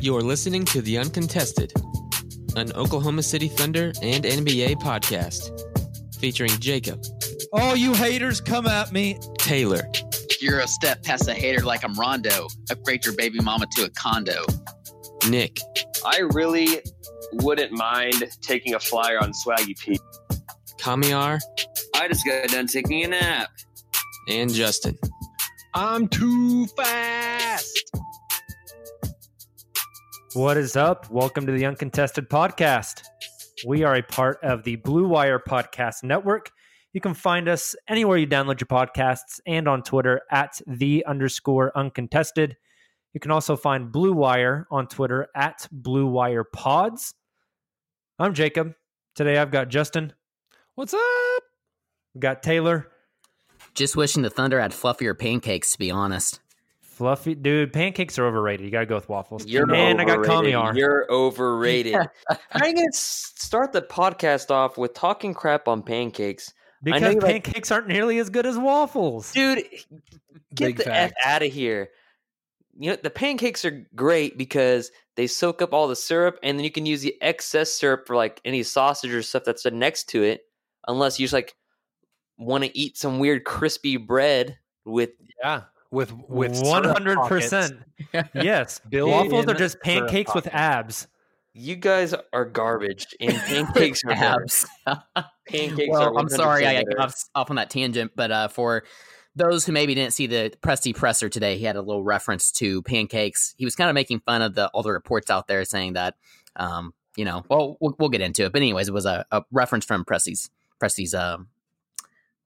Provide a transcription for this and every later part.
You're listening to The Uncontested, an Oklahoma City Thunder and NBA podcast featuring Jacob, All you haters, come at me. Tayler, You're a step past a hater like I'm Rondo. Upgrade your baby mama to a condo. Nick, I really wouldn't mind taking a flyer on Swaggy Pete. Kamiar, I just got done taking a nap. and Justin. I'm too fast. What is up? Welcome to the Uncontested Podcast. We are a part of the Blue Wire Podcast Network. You can find us anywhere you download your podcasts and on Twitter at the underscore uncontested. You can also find Blue Wire on Twitter at Blue Wire Pods. I'm Jacob. Today I've got Justin. What's up? We've got Tayler. Just wishing the Thunder had fluffier pancakes, to be honest. Fluffy dude, pancakes are overrated. You gotta go with waffles. You're and I got overrated. Kamiar. You're overrated. How are you gonna start the podcast off with talking crap on pancakes, because you like- pancakes aren't nearly as good as waffles. dude? Get Big the f out of here. You know the pancakes are great because they soak up all the syrup, and then you can use the excess syrup for like any sausage or stuff that's next to it. Unless you just like want to eat some weird crispy bread with Yeah, with with hundred percent. Yes, Built waffles are just pancakes with abs. You guys are garbage, and pancakes are. Abs. Pancakes well, are. I'm sorry I got off, off on that tangent, but uh, for those who maybe didn't see the Presti presser today, he had a little reference to pancakes. He was kind of making fun of the all the reports out there saying that, um, you know, well, we'll, we'll get into it. But anyways, it was a, a reference from Presti's Presti's um,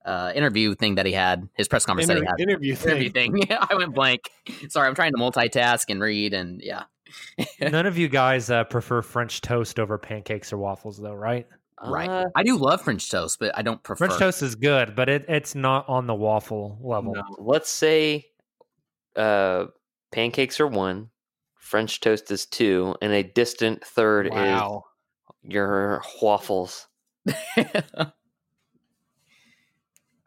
uh, interview thing that he had, his press conference that he had. interview thing. Interview thing. Yeah, I went blank. Sorry, I'm trying to multitask and read, and yeah. None of you guys uh, prefer French toast over pancakes or waffles, though, right? Right. Uh, I do love French toast, but I don't prefer. French toast is good, but it, it's not on the waffle level. no. Let's say uh, pancakes are one, French toast is two, and a distant third Wow. is your waffles.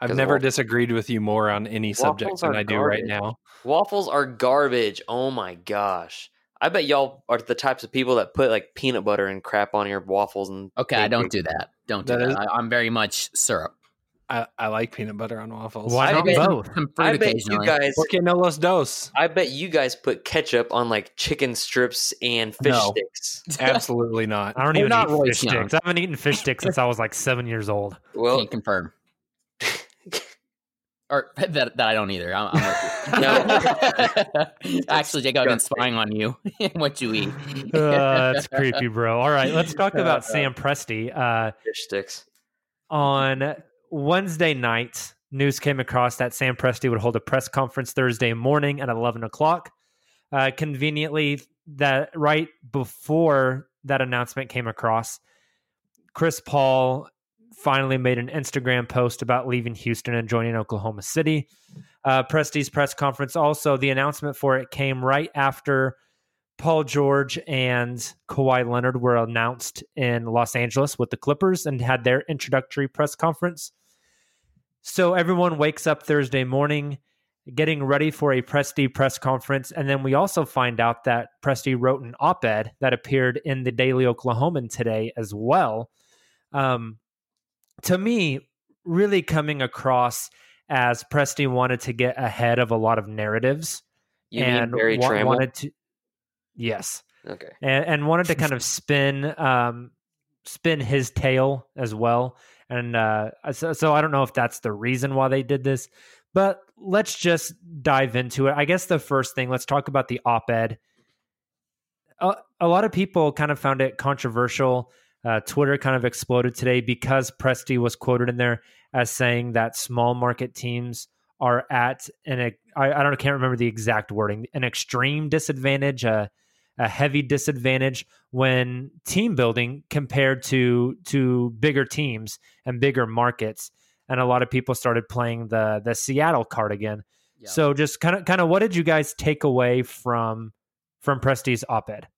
I've 'Cause never waffles- disagreed with you more on any subject than are I do right now. Waffles are garbage. Oh my gosh. I bet y'all are the types of people that put like peanut butter and crap on your waffles and Okay, I don't do that. Don't do That that. is- I, I'm very much syrup. I, I like peanut butter on waffles. Why I not bet- both? I bet you guys Porque no los dos. I bet you guys put ketchup on like chicken strips and fish No. sticks. Absolutely not. I don't We're even not eat Royce fish Young. sticks. I haven't eaten fish sticks since I was like seven years old. Well, Can't confirm. Or that, that I don't either. I'm, I'm with you. Actually, Jacob, I've been spying on you and what you eat. Uh, that's creepy, bro. All right, let's talk about Sam Presti. Uh, fish sticks. on Wednesday night, news came across that Sam Presti would hold a press conference Thursday morning at 11 o'clock. Uh, conveniently, that right before that announcement came across, Chris Paul finally made an Instagram post about leaving Houston and joining Oklahoma City. Uh, Presti's press conference also, the announcement for it came right after Paul George and Kawhi Leonard were announced in Los Angeles with the Clippers and had their introductory press conference. So everyone wakes up Thursday morning getting ready for a Presti press conference. And then we also find out that Presti wrote an op ed that appeared in the Daily Oklahoman today as well. Um, to me, really coming across as Presti wanted to get ahead of a lot of narratives You and wa- wanted to, yes, Okay. and, and wanted to kind of spin um, spin his tale as well. And uh, so, so I don't know if that's the reason why they did this, but let's just dive into it. I guess the first thing, let's talk about the op-ed. A, a lot of people kind of found it controversial. Uh, Twitter kind of exploded today because Presti was quoted in there as saying that small market teams are at an I, I don't can't remember the exact wording an extreme disadvantage, a, a heavy disadvantage when team building compared to to bigger teams and bigger markets. And a lot of people started playing the the Seattle card again. Yeah. So just kind of kind of what did you guys take away from from Presti's op-ed?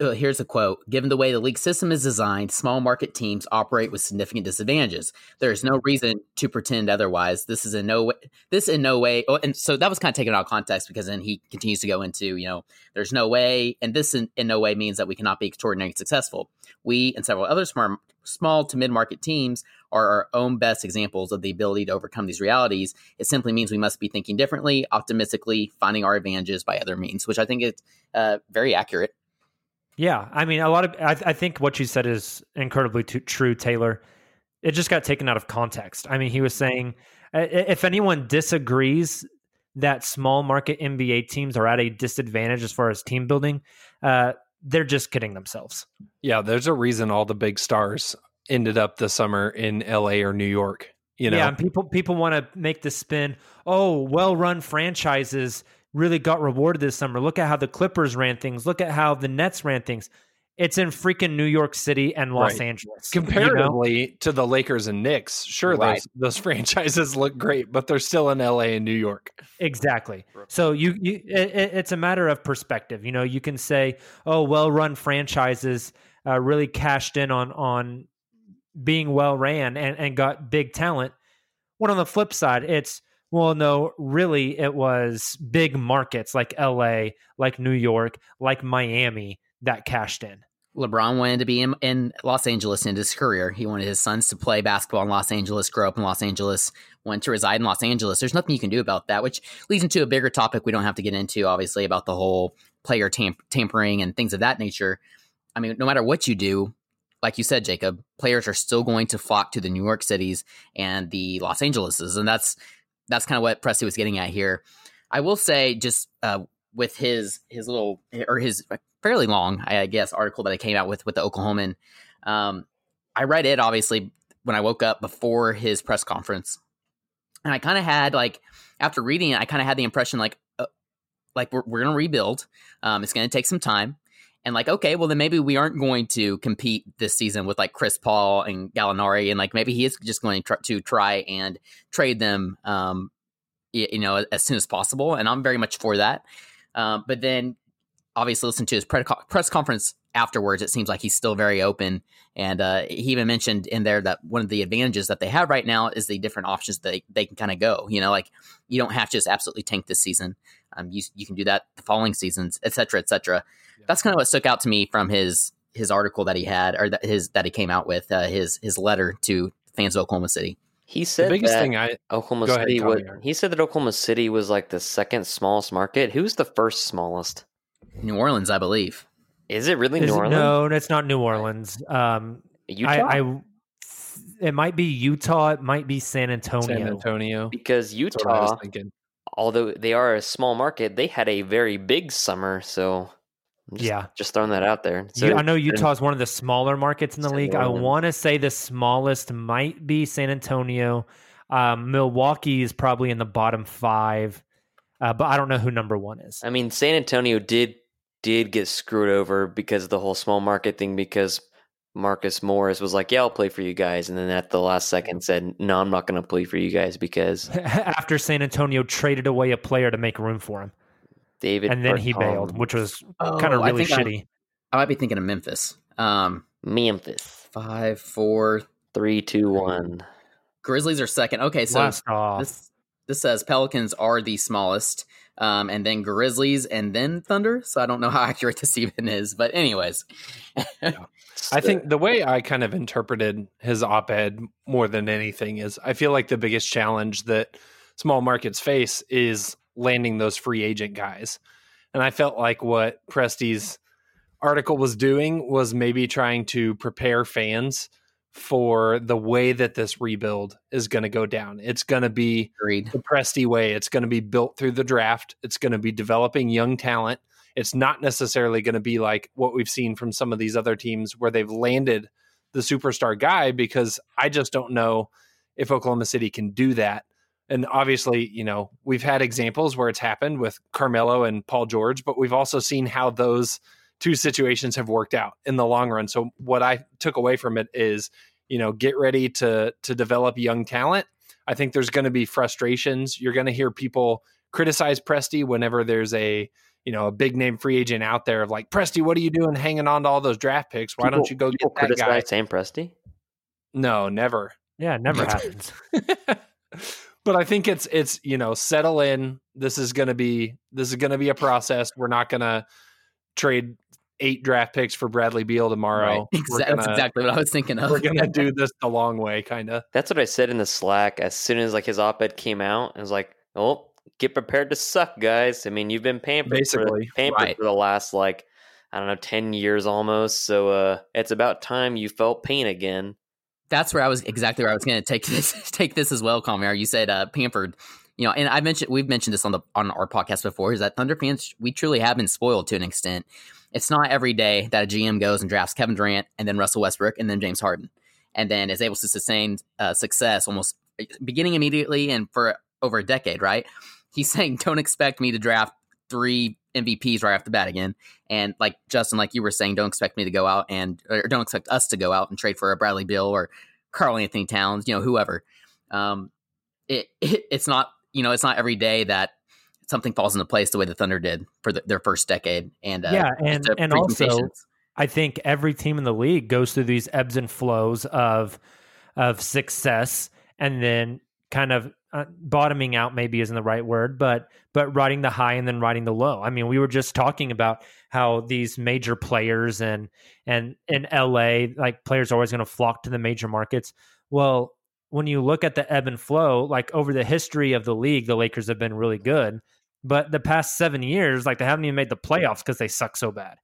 Uh, here's a quote Given the way the league system is designed, small market teams operate with significant disadvantages. There is no reason to pretend otherwise. This is in no way, this in no way, oh, and so that was kind of taken out of context because then he continues to go into, you know, there's no way, and this in, in no way means that we cannot be extraordinarily successful. We and several other small, small to mid market teams are our own best examples of the ability to overcome these realities. It simply means we must be thinking differently, optimistically, finding our advantages by other means, which I think is uh, very accurate. Yeah, I mean, a lot of I, I think what you said is incredibly t- true, Tayler. It just got taken out of context. I mean, he was saying i- i- if anyone disagrees that small market NBA teams are at a disadvantage as far as team building, uh, they're just kidding themselves. Yeah, there's a reason all the big stars ended up this summer in LA or New York. You know, Yeah, and people people want to make the spin. Oh, well run franchises really got rewarded this summer. Look at how the Clippers ran things. Look at how the Nets ran things. It's in freaking New York City and Los Right. Angeles. you know? to the Lakers and Knicks, sure, Right. those, those franchises look great, but they're still in LA and New York. Exactly. So you, you it, it- it's a matter of perspective. You know, you can say, "Oh, well-run franchises uh, really cashed in on on being well ran and and got big talent." When on the flip side, it's well, no, really, it was big markets like L.A., like New York, like Miami that cashed in. LeBron wanted to be in, in Los Angeles in his career. He wanted his sons to play basketball in Los Angeles, grow up in Los Angeles, wanted to reside in Los Angeles. There's nothing you can do about that, which leads into a bigger topic we don't have to get into, obviously, about the whole player tam- tampering and things of that nature. I mean, no matter what you do, like you said, Jacob, players are still going to flock to the New York cities and the Los Angeleses, and that's that's kind of what Presti was getting at here. I will say, just uh, with his his little or his fairly long, I guess, article that I came out with with the Oklahoman. Um, I read it obviously when I woke up before his press conference, and I kind of had like after reading it, I kind of had the impression like uh, like we're we're gonna rebuild. Um, it's gonna take some time. And like, okay, well then maybe we aren't going to compete this season with like Chris Paul and Gallinari, and like maybe he is just going to try, and trade them, um, you know, as soon as possible. And I'm very much for that. Um, but then obviously listen to his press conference afterwards. It seems like he's still very open, and uh, he even mentioned in there that one of the advantages that they have right now is the different options that they, they can kind of go. You know, like you don't have to just absolutely tank this season. Um, you you can do that the following seasons, et cetera, et cetera. That's kind of what stuck out to me from his his article that he had or that his that he came out with uh, his his letter to fans of Oklahoma City. He said The said biggest that thing I Oklahoma Go ahead, City Tommy. would. He said that Oklahoma City was like the second smallest market. Who's the first smallest? New Orleans, I believe. Is it really Is New it- Orleans? No, it's not New Orleans. Um, Utah. I, I, it might be Utah. It might be San Antonio. San Antonio. because That's I was Utah, thinking. although they are a small market, they had a very big summer. So just, Yeah. just throwing that out there. So I know Utah is one of the smaller markets in the San league. I want to say the smallest might be San Antonio. Um, Milwaukee is probably in the bottom five, uh, but I don't know who number one is. I mean, San Antonio did did get screwed over because of the whole small market thing. Because Marcus Morris was like, "Yeah, I'll play for you guys," and then at the last second said, "No, I'm not going to play for you guys because After San Antonio traded away a player to make room for him, David." and then he bailed, which was Oh, kind of really think I'm- shitty. I might be thinking of Memphis. Um, Memphis five, four. three, two, one. Grizzlies are second. Okay, so this this says Pelicans are the smallest, um, and then Grizzlies, and then Thunder. So I don't know how accurate this even is, but anyways, I think the way I kind of interpreted his op ed more than anything is I feel like the biggest challenge that small markets face is landing those free agent guys. And I felt like what Presti's article was doing was maybe trying to prepare fans for the way that this rebuild is going to go down. It's going to be agreed. the Presti way. It's going to be built through the draft. It's going to be developing young talent. It's not necessarily going to be like what we've seen from some of these other teams where they've landed the superstar guy because I just don't know if Oklahoma City can do that. And obviously, you know, we've had examples where it's happened with Carmelo and Paul George, but we've also seen how those two situations have worked out in the long run. So what I took away from it is, you know, get ready to to develop young talent. I think there's going to be frustrations. You're going to hear people criticize Presti whenever there's a you know a big name free agent out there of like Presti, what are you doing hanging on to all those draft picks? Why don't you go get that guy? criticize Sam Presti? No, never. yeah, never happens. but I think it's it's you know settle in. This is going to be this is going to be a process. We're not going to trade eight draft picks for Bradley Beal tomorrow. Right. We're Exa- That's gonna- exactly what I was thinking of. We're gonna do this the long way, kind of. That's what I said in the Slack as soon as like his op-ed came out. I was like, "Oh, get prepared to suck, guys." I mean, you've been pampered, Basically, for, pampered right. for the last like I don't know, ten years almost. So uh, it's about time you felt pain again. That's where I was exactly where I was going to take this take this as well, Kamiar. You said uh, pampered, you know, and I mentioned we've mentioned this on the on our podcast before. Is that Thunder fans we truly have been spoiled to an extent. It's not every day that a GM goes and drafts Kevin Durant and then Russell Westbrook and then James Harden, and then is able to sustain uh, success almost beginning immediately and for over a decade. Right? He's saying, don't expect me to draft three MVPs right off the bat again. And like Justin, like you were saying, don't expect me to go out and or don't expect us to go out and trade for a Bradley Beal or Karl-Anthony Towns, you know, whoever. Um, it, it it's not you know it's not every day that something falls into place the way the Thunder did for the, their first decade. And uh, yeah, and and also. I think every team in the league goes through these ebbs and flows of of success, and then kind of uh, bottoming out. Maybe isn't the right word, but but riding the high and then riding the low. I mean, we were just talking about how these major players and and in LA, like players are always going to flock to the major markets. Well, when you look at the ebb and flow, like over the history of the league, the Lakers have been really good. But the past seven years, like they haven't even made the playoffs because they suck so bad.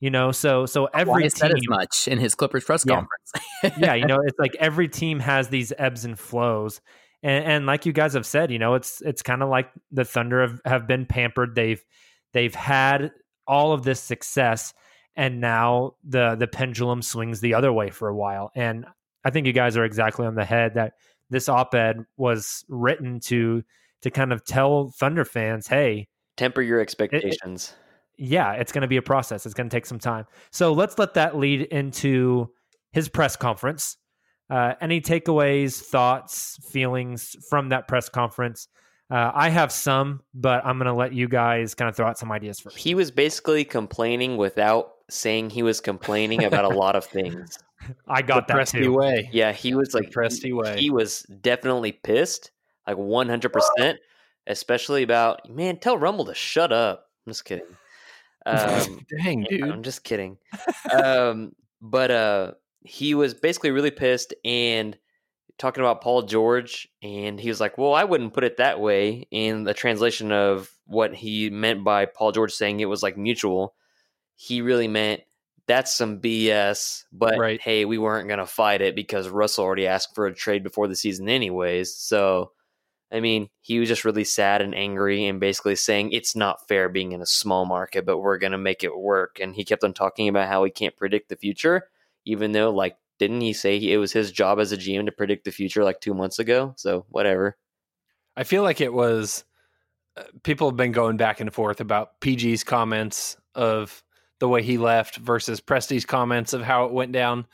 You know, so so every said as much in his Clippers press Yeah. conference. yeah, you know, it's like every team has these ebbs and flows. And, and like you guys have said, you know, it's it's kind of like the Thunder have, have been pampered. They've they've had all of this success, and now the the pendulum swings the other way for a while. And I think you guys are exactly on the head that this op-ed was written to to kind of tell Thunder fans, hey, Temper your expectations. yeah, it's going to be a process. It's going to take some time. So let's let that lead into his press conference. Uh, any takeaways, thoughts, feelings from that press conference? Uh, I have some, but I'm going to let you guys kind of throw out some ideas first. he was basically complaining without saying he was complaining about a lot of things. I got the that Presti too. way. Yeah, he was like Presti way. He was definitely pissed, like one hundred percent, especially about man. Tell Rumble to shut up. I'm just kidding. Um, Dang, dude. I'm just kidding. um, but uh, he was basically really pissed and talking about Paul George, and he was like, "Well, I wouldn't put it that way." In the translation of what he meant by Paul George saying it was like mutual, he really meant that's some BS. But Right. hey, we weren't gonna fight it because Russell already asked for a trade before the season, anyways. So I mean, he was just really sad and angry and basically saying it's not fair being in a small market, but we're going to make it work. And he kept on talking about how he can't predict the future, even though, like, didn't he say it was his job as a GM to predict the future like two months ago? So, whatever. I feel like it was uh, people have been going back and forth about PG's comments of the way he left versus Presti's comments of how it went down.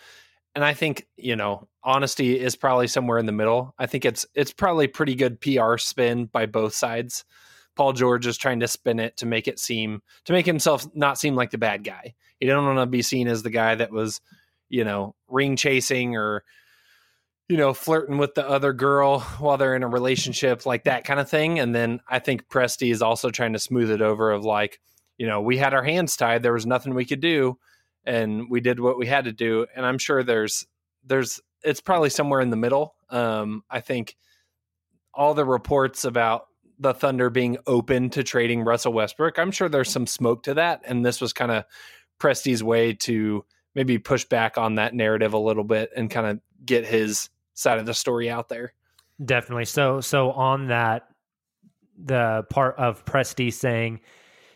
And I think, you know, honesty is probably somewhere in the middle. I think it's it's probably pretty good PR spin by both sides. Paul George is trying to spin it to make it seem to make himself not seem like the bad guy. He don't want to be seen as the guy that was, you know, ring chasing or you know, flirting with the other girl while they're in a relationship, like that kind of thing. And then I think Presti is also trying to smooth it over of like, you know, we had our hands tied, there was nothing we could do, and we did what we had to do. And I'm sure there's there's it's probably somewhere in the middle. Um, I think all the reports about the Thunder being open to trading Russell Westbrook, I'm sure there's some smoke to that. And this was kind of Presti's way to maybe push back on that narrative a little bit and kind of get his side of the story out there. Definitely. So so on that the part of Presti saying,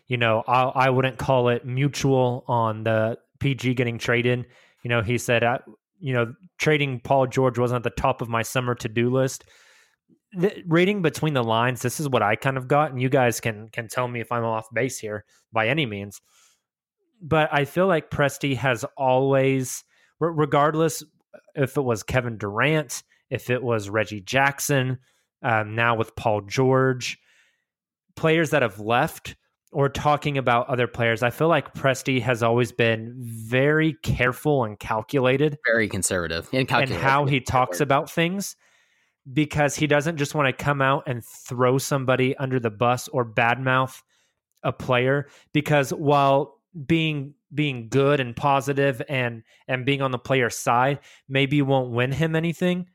you know, I, I wouldn't call it mutual on the PG getting traded. You know, he said, I, you know, trading Paul George wasn't at the top of my summer to do list. The, reading between the lines, this is what I kind of got, and you guys can can tell me if I'm off base here by any means. But I feel like Presti has always, regardless if it was Kevin Durant, if it was Reggie Jackson, um, now with Paul George, players that have left or talking about other players, I feel like Presti has always been very careful and calculated, very conservative, and, and how he talks about things because he doesn't just want to come out and throw somebody under the bus or badmouth a player. Because while being being good and positive and and being on the player's side maybe won't win him anything.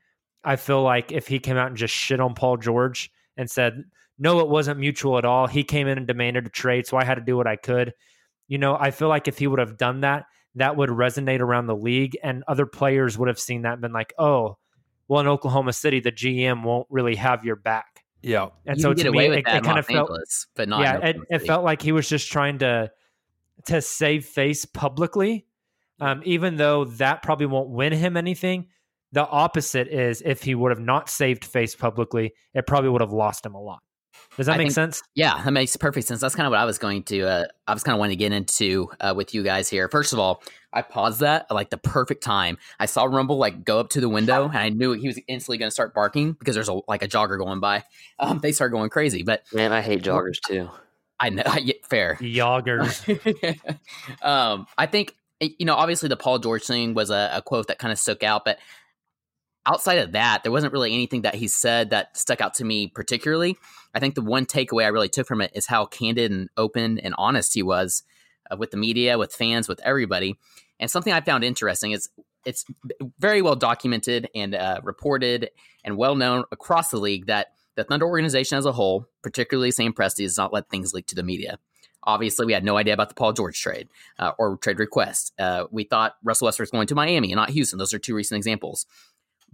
I feel like if he came out and just shit on Paul George and said, "No, it wasn't mutual at all. He came in and demanded a trade, so I had to do what I could." You know, I feel like if he would have done that, that would resonate around the league and other players would have seen that and been like, "Oh, well in Oklahoma City the GM won't really have your back." Yeah. And You so can to get me away with it, it kind of felt Angeles, but not. yeah, it, it felt like he was just trying to to save face publicly. Um, even though that probably won't win him anything, the opposite is if he would have not saved face publicly, it probably would have lost him a lot. Does that I make think- sense? Yeah, that makes perfect sense. That's kind of what I was going to. Uh, I was kind of wanting to get into uh, with you guys here. First of all, I paused that at like the perfect time. I saw Rumble like go up to the window, and I knew he was instantly going to start barking because there's a like a jogger going by. Um, they start going crazy, but Man, I hate joggers too. I know yeah, fair. Joggers. um, I think eh, you know, obviously the Paul George thing was a, a quote that kind of stuck out, but outside of that, there wasn't really anything that he said that stuck out to me particularly. I think the one takeaway I really took from it is how candid and open and honest he was uh, with the media, with fans, with everybody. And something I found interesting is it's very well documented and uh, reported and well known across the league that the Thunder organization as a whole, particularly Sam Presti, does not let things leak to the media. Obviously, we had no idea about the Paul George trade uh, or trade request. Uh, we thought Russell Westbrook was going to Miami and not Houston. Those are two recent examples.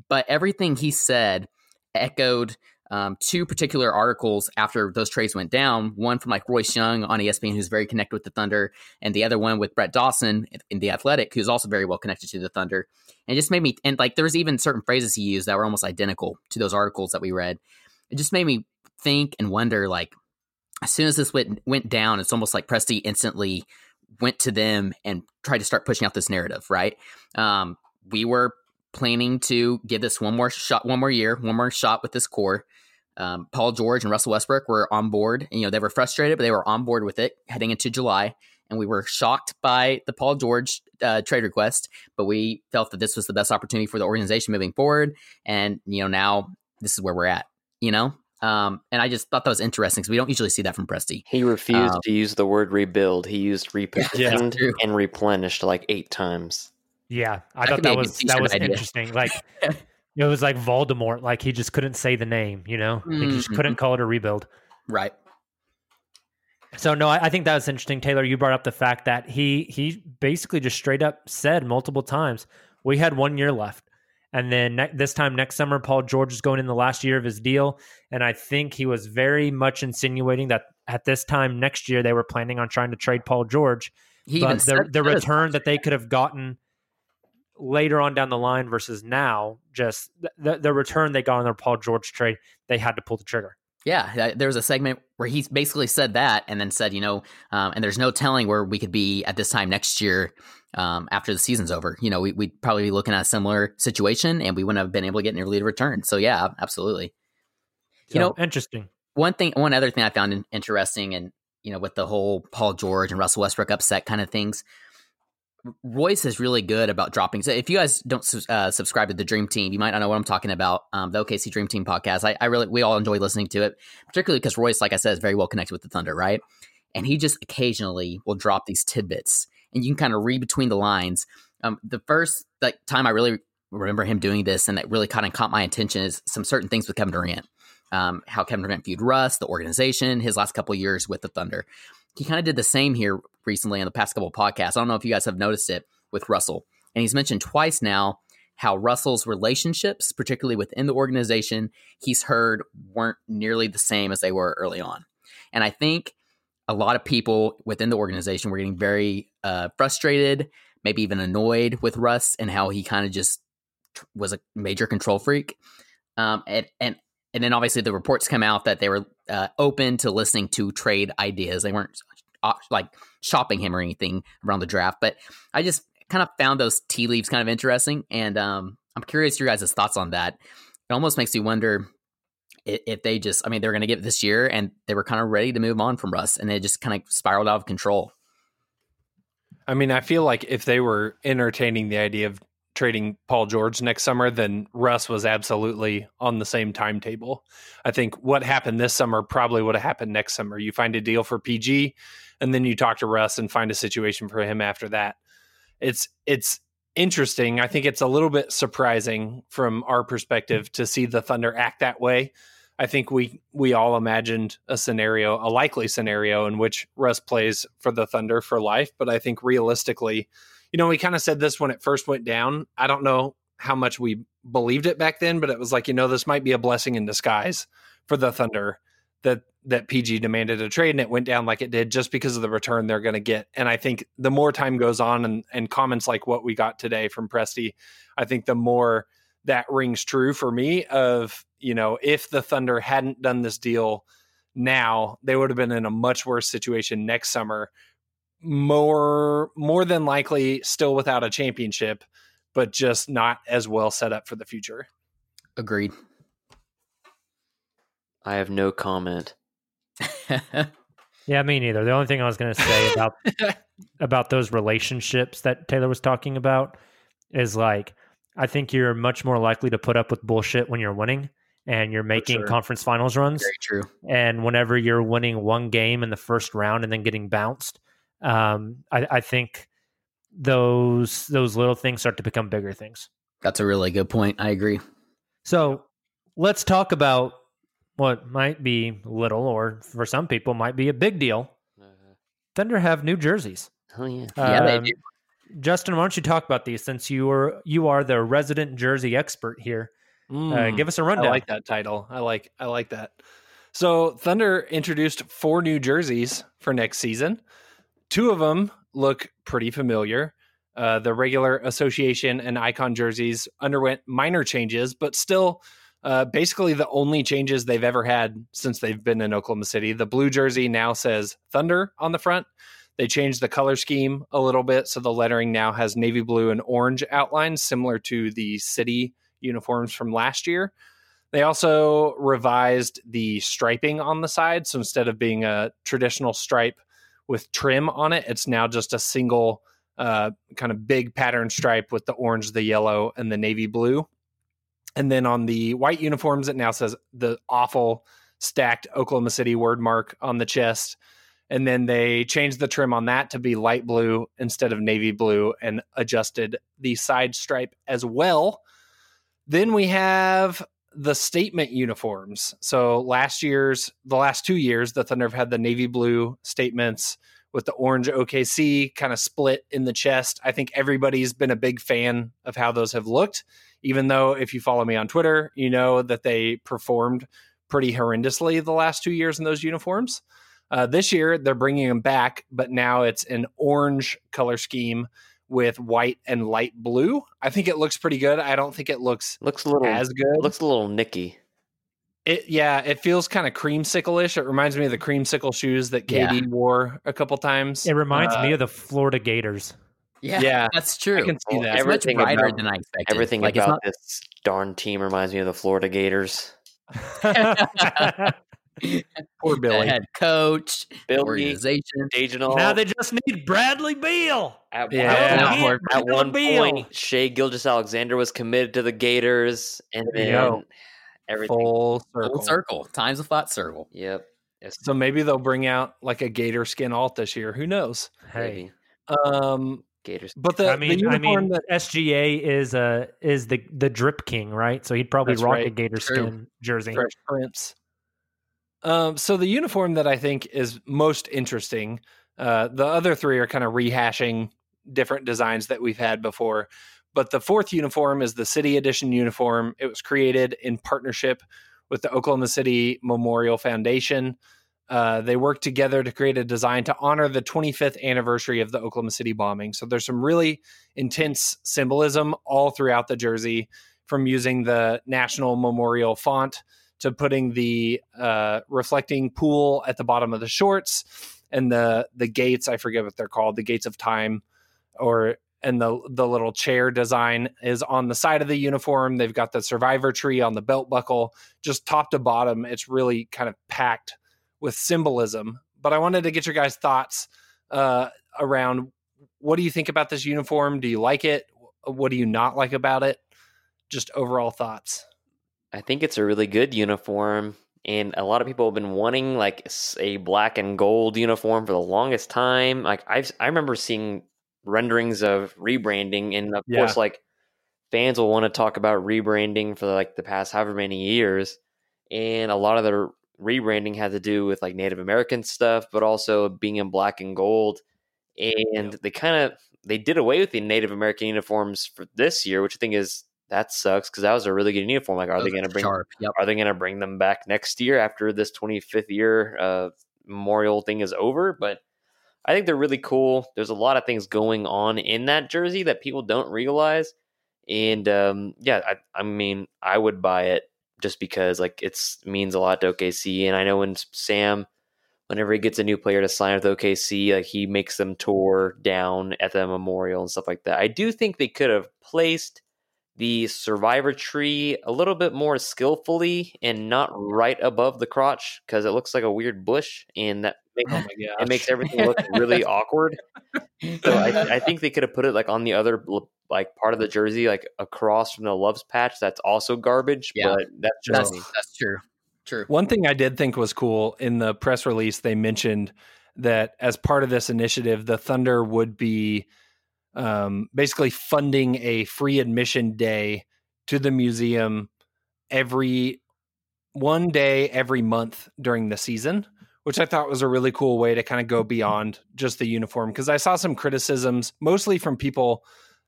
But everything he said echoed um, two particular articles after those trades went down. One from like Royce Young on ESPN, who's very connected with the Thunder, and the other one with Brett Dawson in the Athletic, who's also very well connected to the Thunder. And just made me and like there was even certain phrases he used that were almost identical to those articles that we read. It just made me think and wonder like as soon as this went went down, it's almost like Presti instantly went to them and tried to start pushing out this narrative, right? Um, we were planning to give this one more shot, one more year, one more shot with this core. Um, Paul George and Russell Westbrook were on board. And, you know, they were frustrated, but they were on board with it heading into July. And we were shocked by the Paul George uh, trade request, but we felt that this was the best opportunity for the organization moving forward. And, you know, now this is where we're at, you know? Um, and I just thought that was interesting because we don't usually see that from Presti. He refused Um, to use the word rebuild. He used repositioned true. and replenished like eight times. Yeah, I That thought that was that was idea. interesting. Like it was like Voldemort. Like he just couldn't say the name. You know, he just Mhm. couldn't call it a rebuild. Right. So no, I, I think that was interesting, Tayler. You brought up the fact that he he basically just straight up said multiple times, "We had one year left," And then ne- this time next summer, Paul George is going in the last year of his deal. And I think he was very much insinuating that at this time next year, they were planning on trying to trade Paul George. He but the, the return that they could have gotten later on down the line versus now, just the, the return they got on their Paul George trade, they had to pull the trigger. Yeah, there was a segment where he basically said that, and then said, you know, um, and there's no telling where we could be at this time next year um, after the season's over. You know, we, we'd probably be looking at a similar situation, and we wouldn't have been able to get nearly the return. So yeah, absolutely. You So, know, interesting. one thing, one other thing I found interesting, and you know, with the whole Paul George and Russell Westbrook upset kind of things, Royce is really good about dropping. So if you guys don't uh, subscribe to the Dream Team, you might not know what I'm talking about. Um, the OKC Dream Team podcast. I, I really, we all enjoy listening to it, particularly because Royce, like I said, is very well connected with the Thunder, right? And he just occasionally will drop these tidbits, and you can kind of read between the lines. Um, the first like time I really remember him doing this, and that really kind of caught my attention, is some certain things with Kevin Durant. Um, how Kevin Durant viewed Russ, the organization, his last couple years with the Thunder. He kind of did the same here recently in the past couple podcasts. I don't know if you guys have noticed it with Russell. And he's mentioned twice now how Russell's relationships, particularly within the organization, he's heard weren't nearly the same as they were early on. And I think a lot of people within the organization were getting very uh, frustrated, maybe even annoyed with Russ and how he kind of just was a major control freak. Um, and, and and then obviously the reports come out that they were uh, open to listening to trade ideas. They weren't uh, like shopping him or anything around the draft. But I just kind of found those tea leaves kind of interesting, and um, I'm curious your guys' thoughts on that. It almost makes you wonder i- if they just, I mean, they're going to get this year, and they were kind of ready to move on from Russ, and it just kind of spiraled out of control. I mean, I feel like if they were entertaining the idea of trading Paul George next summer, then Russ was absolutely on the same timetable. I think what happened this summer probably would have happened next summer. You find a deal for PG, and then you talk to Russ and find a situation for him after that. It's it's interesting. I think it's a little bit surprising from our perspective to see the Thunder act that way. I think we we all imagined a scenario, a likely scenario in which Russ plays for the Thunder for life, but I think realistically, you know, we kind of said this when it first went down. I don't know how much we believed it back then, but it was like, you know, this might be a blessing in disguise for the Thunder that that PG demanded a trade and it went down like it did just because of the return they're going to get. And I think the more time goes on and, and comments like what we got today from Presti, I think the more that rings true for me of, you know, if the Thunder hadn't done this deal now, they would have been in a much worse situation next summer. More more than likely still without a championship, but just not as well set up for the future. Agreed. I have no comment. Yeah, me neither. The only thing I was going to say about about those relationships that Tayler was talking about is like I think you're much more likely to put up with bullshit when you're winning and you're making sure. conference finals runs. Very true. And whenever you're winning one game in the first round and then getting bounced, um, I, I think those those little things start to become bigger things. That's a really good point. I agree. So let's talk about what might be little, or for some people might be a big deal. Thunder have new jerseys. Oh yeah. Yeah, they Um, do. Justin, why don't you talk about these since you are you are the resident jersey expert here? Uh, Mm. give us a rundown. I like that title. I like I like that. So Thunder introduced four new jerseys for next season. Two of them look pretty familiar. Uh, the regular association and icon jerseys underwent minor changes, but still uh, basically the only changes they've ever had since they've been in Oklahoma City. The blue jersey now says Thunder on the front. They changed the color scheme a little bit, so the lettering now has navy blue and orange outlines, similar to the city uniforms from last year. They also revised the striping on the side. So instead of being a traditional stripe with trim on it, it's now just a single uh, kind of big pattern stripe with the orange, the yellow, and the navy blue. And then on the white uniforms, it now says the awful stacked Oklahoma City word mark on the chest. And then they changed the trim on that to be light blue instead of navy blue and adjusted the side stripe as well. Then we have the statement uniforms. So last year's, the last two years, the Thunder have had the navy blue statements with the orange OKC kind of split in the chest. I think everybody's been a big fan of how those have looked, even though if you follow me on Twitter, you know that they performed pretty horrendously the last two years in those uniforms. Uh, this year, they're bringing them back, but now it's an orange color scheme with white and light blue. I think it looks pretty good. I don't think it looks Looks a little as good. looks a little nicky. It yeah, it feels kind of creamsicle-ish. It reminds me of the creamsicle shoes that Yeah. Wore a couple times. It reminds Uh, me of the Florida Gators. Yeah, Yeah, that's true. I can see Well, that. It's much Everything brighter about- than I expected. Everything like, about not- this darn team reminds me of the Florida Gators. Poor Billy. head coach, Billy, organization. Dejanol. now they just need Bradley Beal. at, Yeah. at- Yeah. at one Beal. point, Shai Gilgeous-Alexander was committed to the Gators, and then Yo. everything. Full Full circle. circle. Times a flat circle. Yep. Yes, So maybe they'll bring out like a gator skin alt this year. Who knows? Hey. Um, Gators. but the I mean, the I uniform mean, that SGA is uh is the the drip king, right? So he'd probably That's rock right. a gator True. skin jersey. Fresh Prince. Um, so the uniform that I think is most interesting, uh, the other three are kind of rehashing different designs that we've had before. But the fourth uniform is the City Edition uniform. It was created in partnership with the Oklahoma City Memorial Foundation. Uh, they worked together to create a design to honor the 25th anniversary of the Oklahoma City bombing. So there's some really intense symbolism all throughout the jersey, from using the National Memorial font to putting the uh, reflecting pool at the bottom of the shorts and the the gates. I forget what they're called, the gates of time, or and the the little chair design is on the side of the uniform. They've got the survivor tree on the belt buckle, just top to bottom. It's really kind of packed with symbolism. But I wanted to get your guys' thoughts uh, around what do you think about this uniform? Do you like it? What do you not like about it? Just overall thoughts. I think it's a really good uniform, and a lot of people have been wanting like a black and gold uniform for the longest time. Like I've I remember seeing renderings of rebranding, and of Yeah. course, like fans will want to talk about rebranding for like the past however many years, and a lot of the rebranding had to do with like Native American stuff, but also being in black and gold. And they kind of they did away with the Native American uniforms for this year, which I think is that sucks because that was a really good uniform. Like, are they going to bring? Yep. are they going to bring them back next year after this 25th year uh, memorial thing is over? But I think they're really cool. There's a lot of things going on in that jersey that people don't realize. And um, yeah, I, I mean, I would buy it just because like it means a lot to OKC. And I know when Sam, whenever he gets a new player to sign with OKC, like he makes them tour down at the memorial and stuff like that. I do think they could have placed the survivor tree a little bit more skillfully and not right above the crotch because it looks like a weird bush and that makes, Oh my it makes everything look really awkward. So I, I think they could have put it like on the other like part of the jersey, like across from the Love's patch. That's also garbage, Yeah. but that's just That's that's true. True. One thing I did think was cool in the press release, they mentioned that as part of this initiative, the Thunder would be um, basically funding a free admission day to the museum every one day every month during the season, which I thought was a really cool way to kind of go beyond just the uniform. Because I saw some criticisms, mostly from people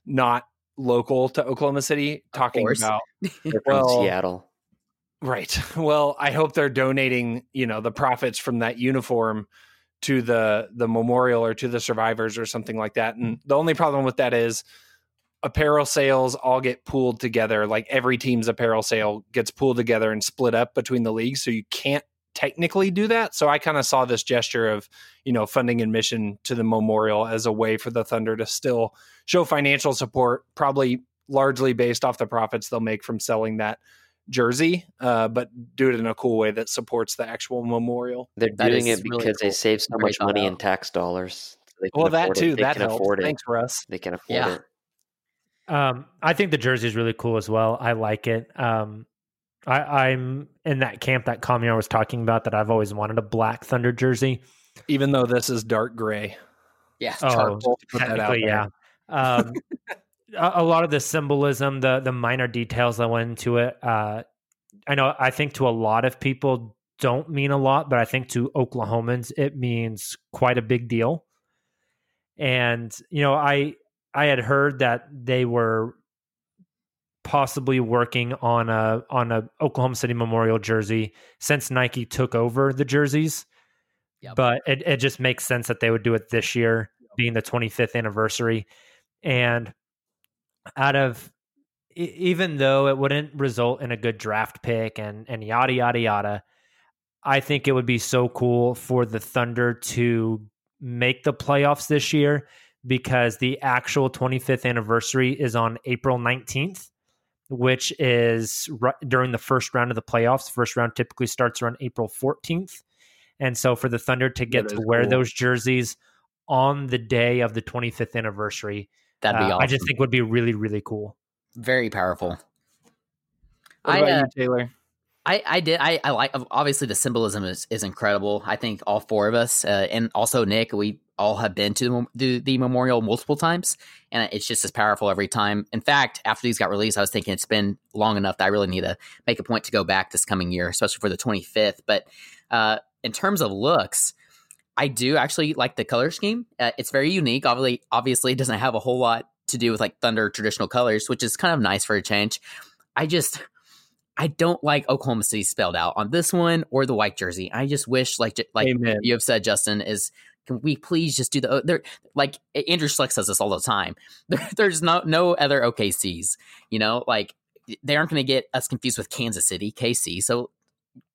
not local to Oklahoma City, talking about well, Seattle. Right. Well, I hope they're donating, you know, the profits from that uniform to the the memorial or to the survivors or something like that. And the only problem with that is apparel sales all get pooled together. Like every team's apparel sale gets pooled together and split up between the leagues, so you can't technically do that. So I kind of saw this gesture of, you know, funding admission to the memorial as a way for the Thunder to still show financial support, probably largely based off the profits they'll make from selling that jersey, uh, but do it in a cool way that supports the actual memorial. They're doing is it really because they cool. save so much thought money in tax dollars. So they can Well, that afford it. too, They that can helps. afford it. Thanks, Russ. They can afford Yeah. it. Um, I think the jersey is really cool as well. I like it. Um, I, I'm in that camp that Kamiar was talking about that I've always wanted a black Thunder jersey. Even though this is dark gray. Yeah. Oh, Charcoal that out technically, yeah. Um, a, lot of the symbolism, the the minor details that went into it. Uh, I know. I think to a lot of people don't mean a lot, but I think to Oklahomans it means quite a big deal. And you know, I I had heard that they were possibly working on a on a Oklahoma City Memorial jersey since Nike took over the jerseys. Yep. But it, it just makes sense that they would do it this year, being the 25th anniversary. And out of even though it wouldn't result in a good draft pick and and yada yada yada, I think it would be so cool for the Thunder to make the playoffs this year because the actual 25th anniversary is on April 19th, which is ri- during the first round of the playoffs. First round typically starts around April 14th. And so for the Thunder to get to wear cool. those jerseys on the day of the 25th anniversary, That'd be uh, awesome. I just think would be really, really cool. very powerful. What I, about uh, you, Tayler? I, I did. I, I like. Obviously, the symbolism is, is incredible. I think all four of us, uh, and also Nick, we all have been to the, the the memorial multiple times, and it's just as powerful every time. In fact, after these got released, I was thinking it's been long enough that I really need to make a point to go back this coming year, especially for the 25th. But uh, in terms of looks, I do actually like the color scheme. Uh, it's very unique. Obviously, obviously, it doesn't have a whole lot to do with like Thunder traditional colors, which is kind of nice for a change. I just I don't like Oklahoma City spelled out on this one or the white jersey. I just wish, like like Amen. you have said, Justin, is can we please just do the there? Like Andrew Schleck says this all the time. There, there's no no other OKCs. You know, like they aren't going to get us confused with Kansas City KC. So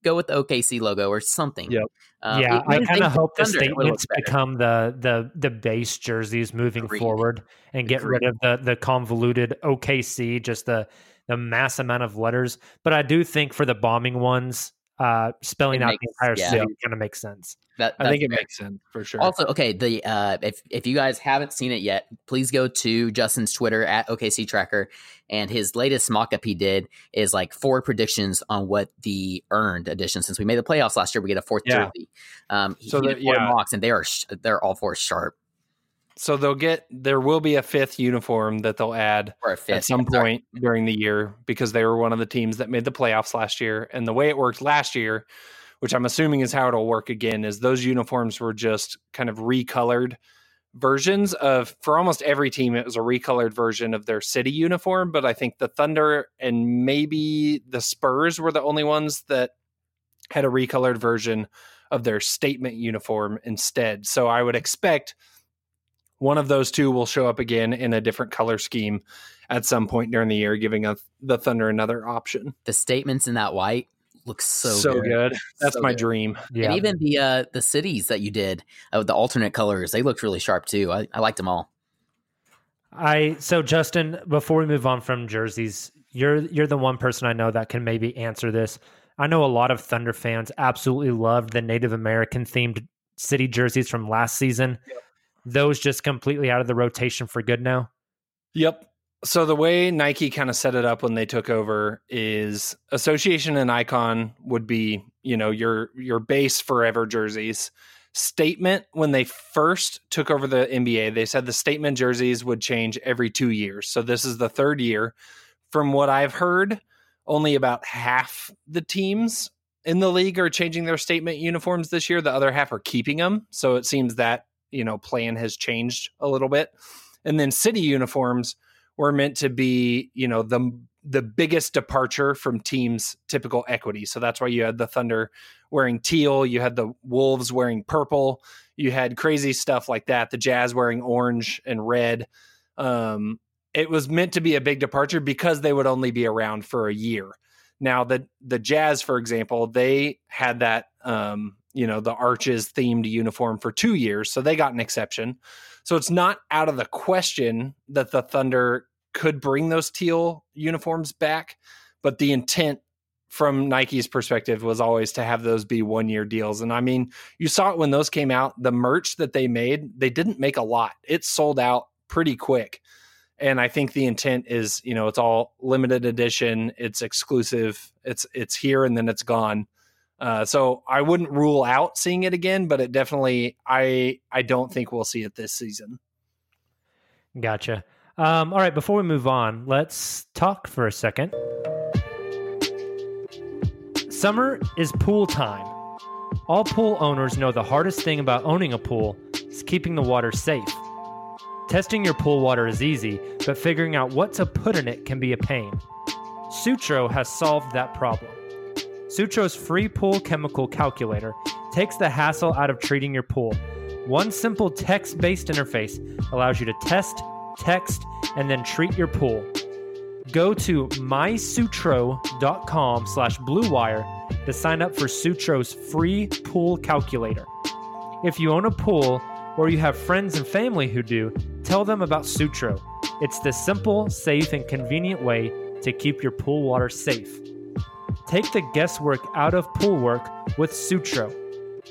go with the OKC logo or something. Yep. Uh, yeah, I kind of hope the Thunder, it would look statements become the the the base jerseys moving Agreed. forward and get rid of the the convoluted OKC, just the the mass amount of letters. But I do think for the bombing ones, uh, spelling It out makes- the entire yeah. city kind of makes sense. That, I think it fair. makes sense for sure. Also, okay, the uh, if if you guys haven't seen it yet, please go to Justin's Twitter at OKC Tracker, and his latest mock up he did is like four predictions on what the earned edition. Since we made the playoffs last year, we get a fourth Yeah. jersey. Um, he, So he the- four yeah. mocks, and they are sh- they're all four sharp so they'll get there will be a fifth uniform that they'll add for a fifth at some Yeah, sorry. point during the year because they were one of the teams that made the playoffs last year. And the way it worked last year, which I'm assuming is how it'll work again, is those uniforms were just kind of recolored versions of for almost every team it was a recolored version of their city uniform but i think the thunder and maybe the spurs were the only ones that had a recolored version of their statement uniform instead so i would expect one of those two will show up again in a different color scheme at some point during the year giving us the thunder another option The statements in that white look so good, good. that's So my good. dream Yeah, And even the uh, the cities that you did, uh, the alternate colors, they looked really sharp too. I, I liked them all. I so Justin, before we move on from jerseys, you're you're the one person I know that can maybe answer this. I know a lot of Thunder fans absolutely loved the Native American themed city jerseys from last season. Those just completely out of the rotation for good now. Yep. So the way Nike kind of set it up when they took over is association and icon would be, you know, your your base forever jerseys. Statement when they first took over the NBA, they said the statement jerseys would change every 2 years. So this is the third year. From what I've heard, only about half the teams in the league are changing their statement uniforms this year. The other half are keeping them. So it seems that, you know, plan has changed a little bit. And then city uniforms were meant to be, you know, the the biggest departure from teams' typical equity. So that's why you had the Thunder wearing teal, you had the Wolves wearing purple, you had crazy stuff like that, the Jazz wearing orange and red. Um, it was meant to be a big departure because they would only be around for a year. Now the the Jazz, for example, they had that um, you know, the arches themed uniform for two years, so they got an exception. So it's not out of the question that the Thunder could bring those teal uniforms back, but the intent from Nike's perspective was always to have those be one year deals. And I mean, you saw it when those came out, the merch that they made, they didn't make a lot. It sold out pretty quick. And I think the intent is, you know, it's all limited edition, it's exclusive, it's it's here and then it's gone. Uh, so I wouldn't rule out seeing it again, but it definitely I I don't think we'll see it this season. Gotcha. Um, all right, before we move on, let's talk for a second. Summer is pool time. All pool owners know the hardest thing about owning a pool is keeping the water safe. Testing your pool water is easy, but figuring out what to put in it can be a pain. Sutro has solved that problem. Sutro's free pool chemical calculator takes the hassle out of treating your pool. One simple text based interface allows you to test, text, and then treat your pool. Go to mysutro.com slash bluewire to sign up for Sutro's free pool calculator. If you own a pool or you have friends and family who do, tell them about Sutro. It's the simple, safe, and convenient way to keep your pool water safe. Take the guesswork out of pool work with Sutro.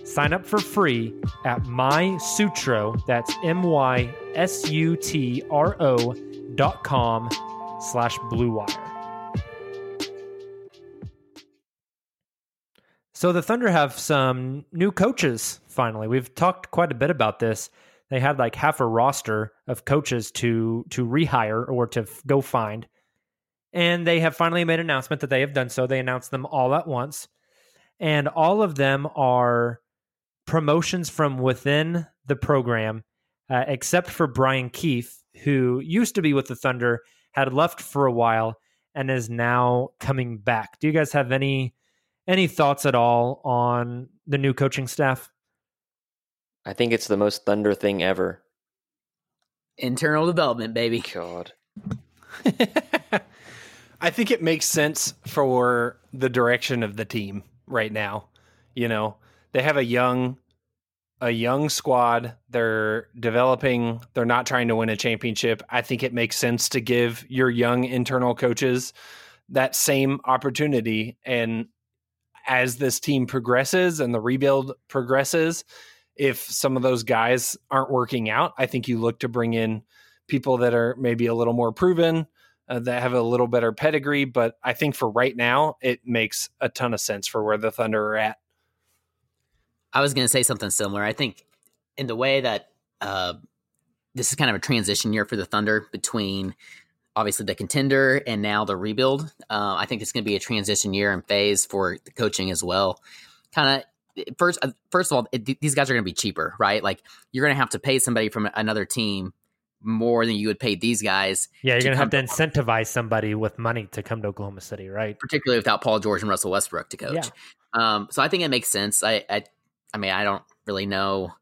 Sign up for free at mysutro, that's M-Y-S-U-T-R-O dot com slash bluewire. So the Thunder have some new coaches finally. We've talked quite a bit about this. They had like half a roster of coaches to to rehire or to f- go find. And they have finally made an announcement that they have done so. They announced them all at once. And all of them are promotions from within the program, uh, except for Brian Keefe, who used to be with the Thunder, had left for a while, and is now coming back. Do you guys have any any thoughts at all on the new coaching staff? I think it's the most Thunder thing ever. Internal development, baby. God. I think it makes sense for the direction of the team right now. You know, they have a young a young squad. They're developing. They're not trying to win a championship. I think it makes sense to give your young internal coaches that same opportunity and as this team progresses and the rebuild progresses, if some of those guys aren't working out, I think you look to bring in people that are maybe a little more proven, uh, that have a little better pedigree. But I think for right now, it makes a ton of sense for where the Thunder are at. I was going to say something similar. I think in the way that uh, this is kind of a transition year for the Thunder between obviously the contender and now the rebuild. Uh, I think it's going to be a transition year and phase for the coaching as well. Kind of first, uh, first of all, it, these guys are going to be cheaper, right? Like you're going to have to pay somebody from another team more than you would pay these guys. Yeah, you're to to have to incentivize somebody with money to come to Oklahoma City, right? particularly without Paul George and Russell Westbrook to coach. Um, so I think it makes sense. I, I, I mean, I don't really know.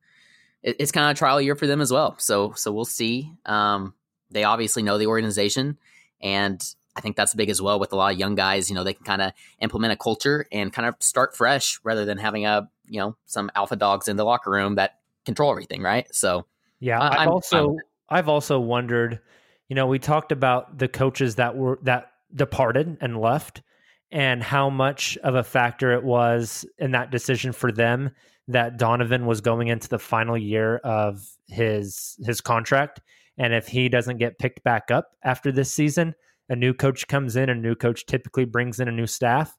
It, it's kind of a trial year for them as well. So, so we'll see. Um, they obviously know the organization, and I think that's big as well with a lot of young guys. You know, they can kind of implement a culture and kind of start fresh rather than having a you know some alpha dogs in the locker room that control everything, right? So Yeah, I- I'm- also I'm- I've also wondered, you know, we talked about the coaches that were that departed and left and how much of a factor it was in that decision for them that Donovan was going into the final year of his his contract and if he doesn't get picked back up after this season, a new coach comes in, a new coach typically brings in a new staff.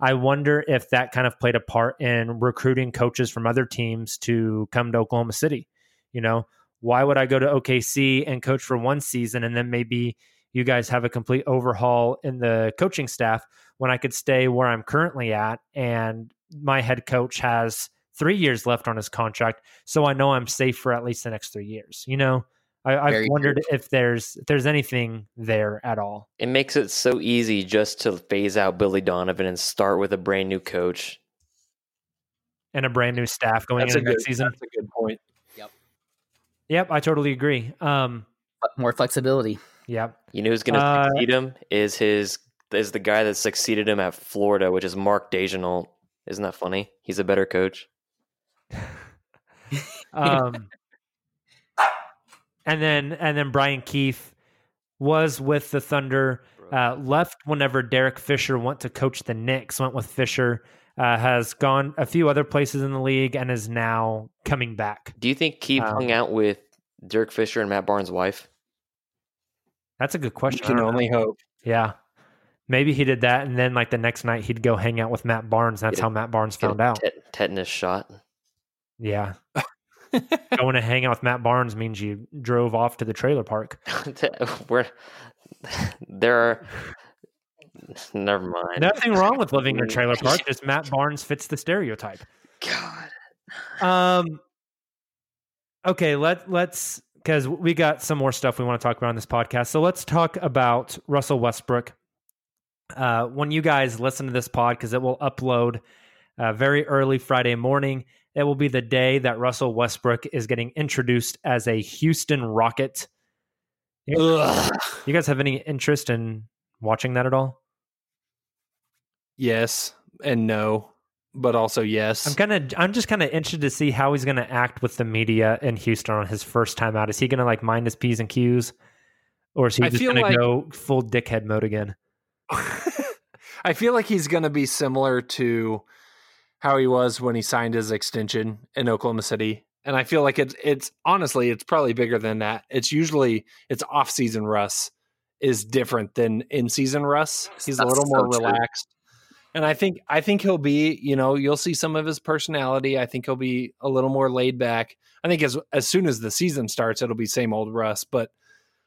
I wonder if that kind of played a part in recruiting coaches from other teams to come to Oklahoma City. You know, why would I go to OKC and coach for one season and then maybe you guys have a complete overhaul in the coaching staff when I could stay where I'm currently at and my head coach has three years left on his contract, so I know I'm safe for at least the next three years. You know, I, I've Very wondered if there's if there's anything there at all. It makes it so easy just to phase out Billy Donovan and start with a brand new coach. And a brand new staff going That's into good season. That's a good point. Yep, I totally agree. Um, more flexibility. yep. You know who's going to Uh, succeed him is his is the guy that succeeded him at Florida, which is Mark Daigneault. Isn't that funny? He's a better coach. Um, and then and then Brian Keefe was with the Thunder. Uh, left whenever Derek Fisher went to coach the Knicks. Went with Fisher. Uh, has gone a few other places in the league and is now coming back. Do you think Keefe Um, hung out with Derek Fisher and Matt Barnes' wife? That's a good question. I can don't know. only hope. Yeah. Maybe he did that, and then like the next night he'd go hang out with Matt Barnes. That's Get how Matt Barnes found out. tet- tetanus shot. Yeah. Going to hang out with Matt Barnes means you drove off to the trailer park. Where there are. Never mind. Nothing wrong with living in a trailer park. Just Matt Barnes fits the stereotype. God. Um. Okay, let let's because we got some more stuff we want to talk about on this podcast. So let's talk about Russell Westbrook. Uh, when you guys listen to this pod, because it will upload uh, very early Friday morning, it will be the day that Russell Westbrook is getting introduced as a Houston Rocket. Guys, you guys have any interest in watching that at all? Yes and no, but also yes. I'm kind of, I'm just kind of interested to see how he's going to act with the media in Houston on his first time out. Is he going to like mind his p's and q's, or is he I just feel going like- to go full dickhead mode again? I feel like he's going to be similar to how he was when he signed his extension in Oklahoma City. And I feel like it's it's honestly it's probably bigger than that. It's usually it's off season Russ is different than in season Russ. He's a That's little more so true. relaxed. And I think I think he'll be, you know, you'll see some of his personality. I think he'll be a little more laid back. I think as as soon as the season starts, it'll be same old Russ. But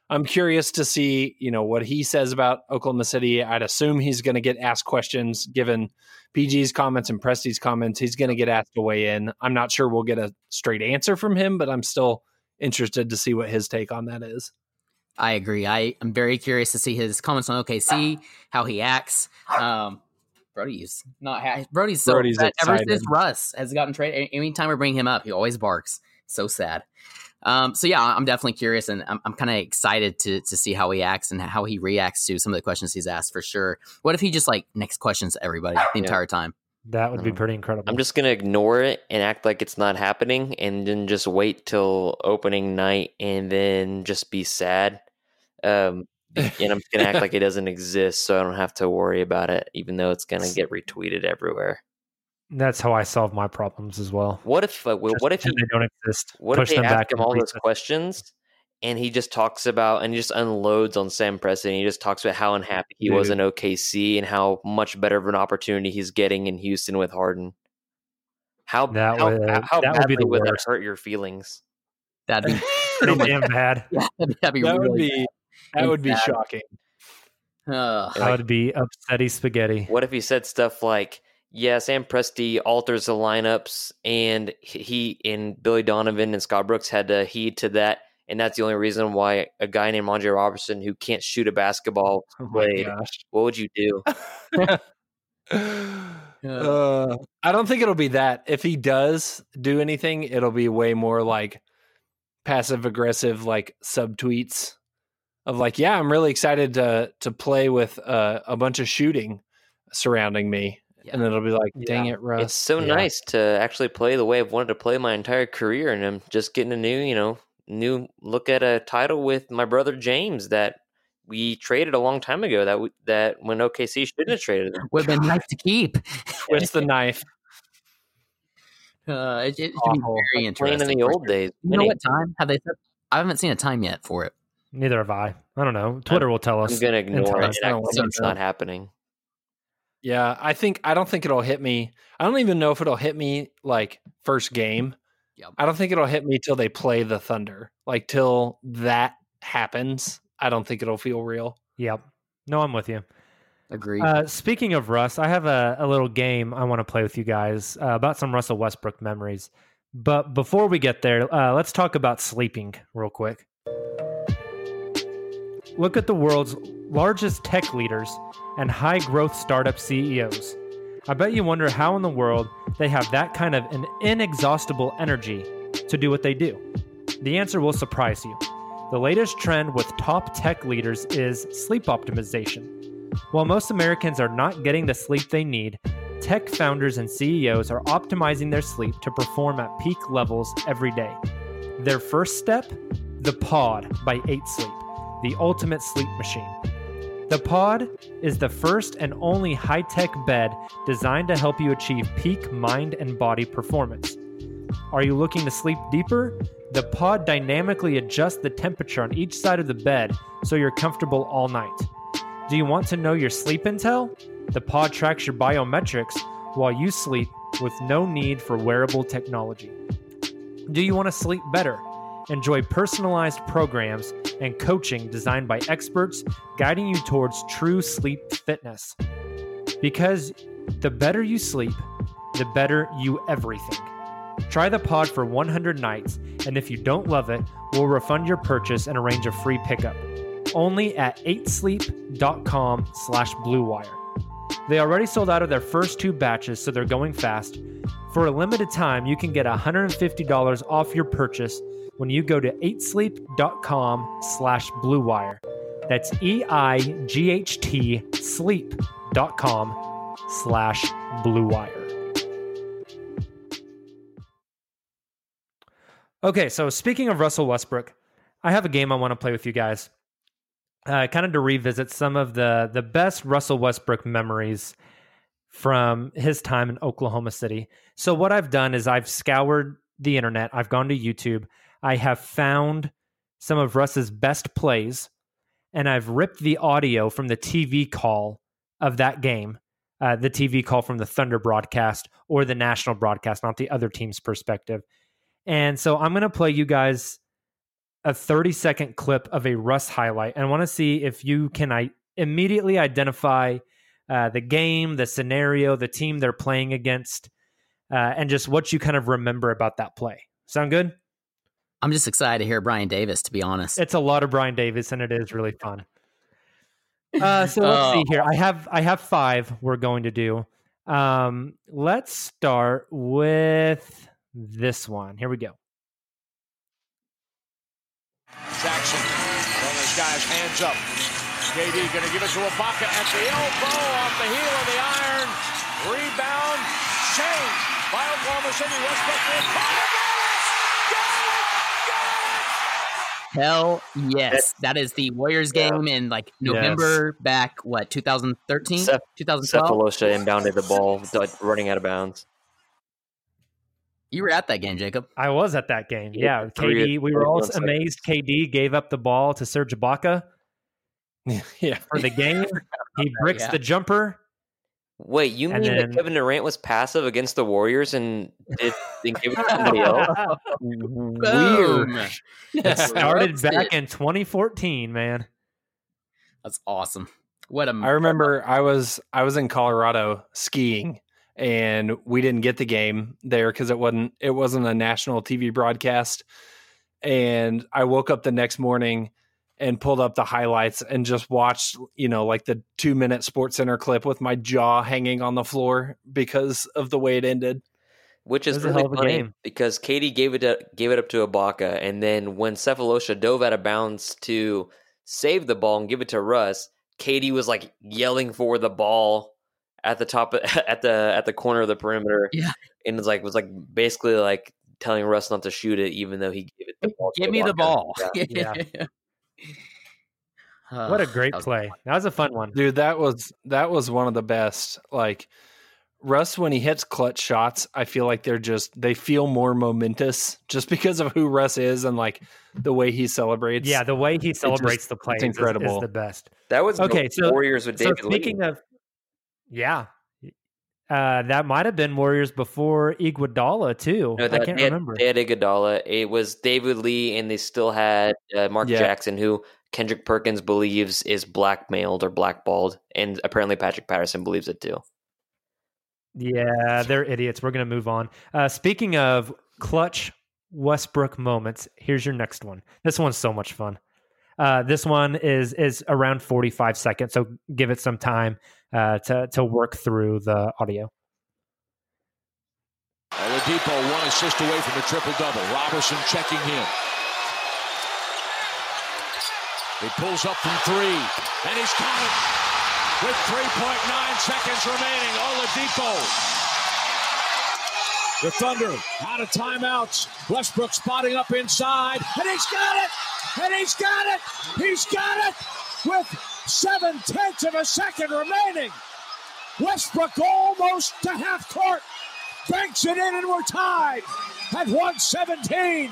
I'm curious to see, you know, what he says about Oklahoma City. I'd assume he's going to get asked questions given PG's comments and Presti's comments. He's going to get asked to weigh in. I'm not sure we'll get a straight answer from him, but I'm still interested to see what his take on that is. I agree. I am very curious to see his comments on OKC, how he acts. Um, Brody's not ha- Brody's so Brody's sad. ever since Russ has gotten traded. Anytime we bring him up, he always barks. So sad. Um, so yeah, I'm definitely curious, and I'm, I'm kind of excited to to see how he acts and how he reacts to some of the questions he's asked for sure. What if he just like next questions to everybody the Yeah. entire time? That would be Um, pretty incredible. I'm just gonna ignore it and act like it's not happening, and then just wait till opening night, and then just be sad. Um, and I'm just gonna act like it doesn't exist, so I don't have to worry about it, even though it's gonna get retweeted everywhere. That's how I solve my problems as well. What if? Uh, well, what if he? they don't exist? What push if they them ask back him all those them. questions, and he just talks about and he just unloads on Sam Presti? He just talks about how unhappy he was in OKC and how much better of an opportunity he's getting in Houston with Harden. How That how, would- how that would be badly the would that worst. hurt your feelings? That'd be Pretty damn bad. yeah, that'd be That really would be that would be sad. shocking. Ugh. That would be upsetty spaghetti. What if he said stuff like, "Yeah, Sam Presti alters the lineups, and he and Billy Donovan and Scott Brooks had to heed to that, and that's the only reason why a guy named Andre Roberson who can't shoot a basketball Oh played." What would you do? Uh, I don't think it'll be that. If he does do anything, it'll be way more like passive aggressive, like subtweets of like, "Yeah, I'm really excited to to play with uh, a bunch of shooting surrounding me," and it'll be like, "Dang Yeah. it, Russ!" It's so Yeah. nice to actually play the way I've wanted to play my entire career, and I'm just getting a new, you know, new look at a title with my brother James that we traded a long time ago. That we, that when OKC shouldn't have traded him. would have been nice to keep. Twist the knife. Uh, it, it should be Awful. very Playing interesting. in the old sure. days. You know what time have they said? I haven't seen a time yet for it. Neither have I. I don't know. Twitter will tell us. I'm gonna ignore time. it. and act No, like no, it's no. not happening. Yeah, I think I don't think it'll hit me. I don't even know if it'll hit me like first game. Yep. I don't think it'll hit me till they play the Thunder. Like till that happens, I don't think it'll feel real. Yep. No, I'm with you. Agreed. Uh, speaking of Russ, I have a, a little game I want to play with you guys uh, about some Russell Westbrook memories. But before we get there, uh, let's talk about sleeping real quick. Look at the world's largest tech leaders and high growth startup CEOs. I bet you wonder how in the world they have that kind of an inexhaustible energy to do what they do. The answer will surprise you. The latest trend with top tech leaders is sleep optimization. While most Americans are not getting the sleep they need, tech founders and CEOs are optimizing their sleep to perform at peak levels every day. Their first step? The Pod by 8 Sleep, the ultimate sleep machine. The Pod is the first and only high tech bed designed to help you achieve peak mind and body performance. Are you looking to sleep deeper? The pod dynamically adjusts the temperature on each side of the bed so you're comfortable all night. Do you want to know your sleep intel? The pod tracks your biometrics while you sleep with no need for wearable technology. Do you want to sleep better? Enjoy personalized programs and coaching designed by experts guiding you towards true sleep fitness. Because the better you sleep, the better you everything. Try the pod for 100 nights, and if you don't love it, we'll refund your purchase and arrange a free pickup. Only at 8sleep.com slash bluewire. They already sold out of their first two batches, so they're going fast. For a limited time, you can get $150 off your purchase when you go to 8sleep.com slash bluewire. That's E E-I-G-H-T sleep.com slash bluewire. Okay, so speaking of Russell Westbrook, I have a game I want to play with you guys. Uh, kind of to revisit some of the the best Russell Westbrook memories from his time in Oklahoma City. So what I've done is I've scoured the internet. I've gone to YouTube. I have found some of Russ's best plays, and I've ripped the audio from the TV call of that game, uh, the TV call from the Thunder broadcast or the national broadcast, not the other team's perspective. And so I'm going to play you guys a 30 second clip of a Russ highlight. And I want to see if you can I immediately identify uh, the game, the scenario, the team they're playing against, uh, and just what you kind of remember about that play. Sound good? I'm just excited to hear Brian Davis, to be honest. It's a lot of Brian Davis, and it is really fun. Uh, so let's see here. I have I have five. We're going to do. Um, let's start with this one. Here we go. Jackson, one of those guys, hands up. KD going to give it to Ibaka at the elbow, off the heel of the iron. Rebound, change by Oklahoma City. Westbrook with Hell yes. That is the Warriors game in like November back, what, 2013? Seth- 2012? Sefolosha inbounded the ball, running out of bounds. You were at that game, Jacob. I was at that game. Yeah, Yeah, three- KD. We were all amazed. KD gave up the ball to Serge Ibaka yeah. for the game. He bricks Yeah. the jumper. Wait, you And mean then- that Kevin Durant was passive against the Warriors and did, didn't give it to somebody else? Boom. It started back in 2014, man. That's awesome. What a I remember I was I was in Colorado skiing and we didn't get the game there because it wasn't it wasn't a national TV broadcast. And I woke up the next morning and pulled up the highlights and just watched, you know, like the two minute Sports Center clip with my jaw hanging on the floor because of the way it ended. Which is It was a really hell of a funny game. because KD gave it to, gave it up to Ibaka, and then when Sefolosha dove out of bounds to save the ball and give it to Russ, KD was like yelling for the ball at the top of, at the at the corner of the perimeter. Yeah. and it's like was like basically like telling Russ not to shoot it, even though he gave it the ball. to Give me the ball. Yeah. Yeah. Uh, What a great that was play. That was a fun one. Dude, that was that was one of the best. Like Russ when he hits clutch shots, I feel like they're just they feel more momentous just because of who Russ is and like the way he celebrates. Yeah, the way he celebrates the plays is- Is, incredible. the best. That was Okay, okay. so- Warriors with So David speaking Lee. of, yeah, uh, that might have been Warriors before Iguodala too. No, I can't they had, remember. They had Iguodala. It was David Lee, and they still had uh, Mark Yeah. Jackson, who Kendrick Perkins believes is blackmailed or blackballed, and apparently Patrick Patterson believes it too. Yeah, they're idiots. We're going to move on. Uh, speaking of clutch Westbrook moments, here's your next one. This one's so much fun. Uh, this one is is around 45 seconds, so give it some time uh, to to work through the audio. Oladipo one assist away from a triple double. Roberson checking in. He pulls up from three, and he's got it with 3.9 seconds remaining. Oladipo. The Thunder out of timeouts. Westbrook spotting up inside, and he's got it! And he's got it! He's got it! With seven tenths of a second remaining. Westbrook almost to half court. Banks it in, and we're tied at 117.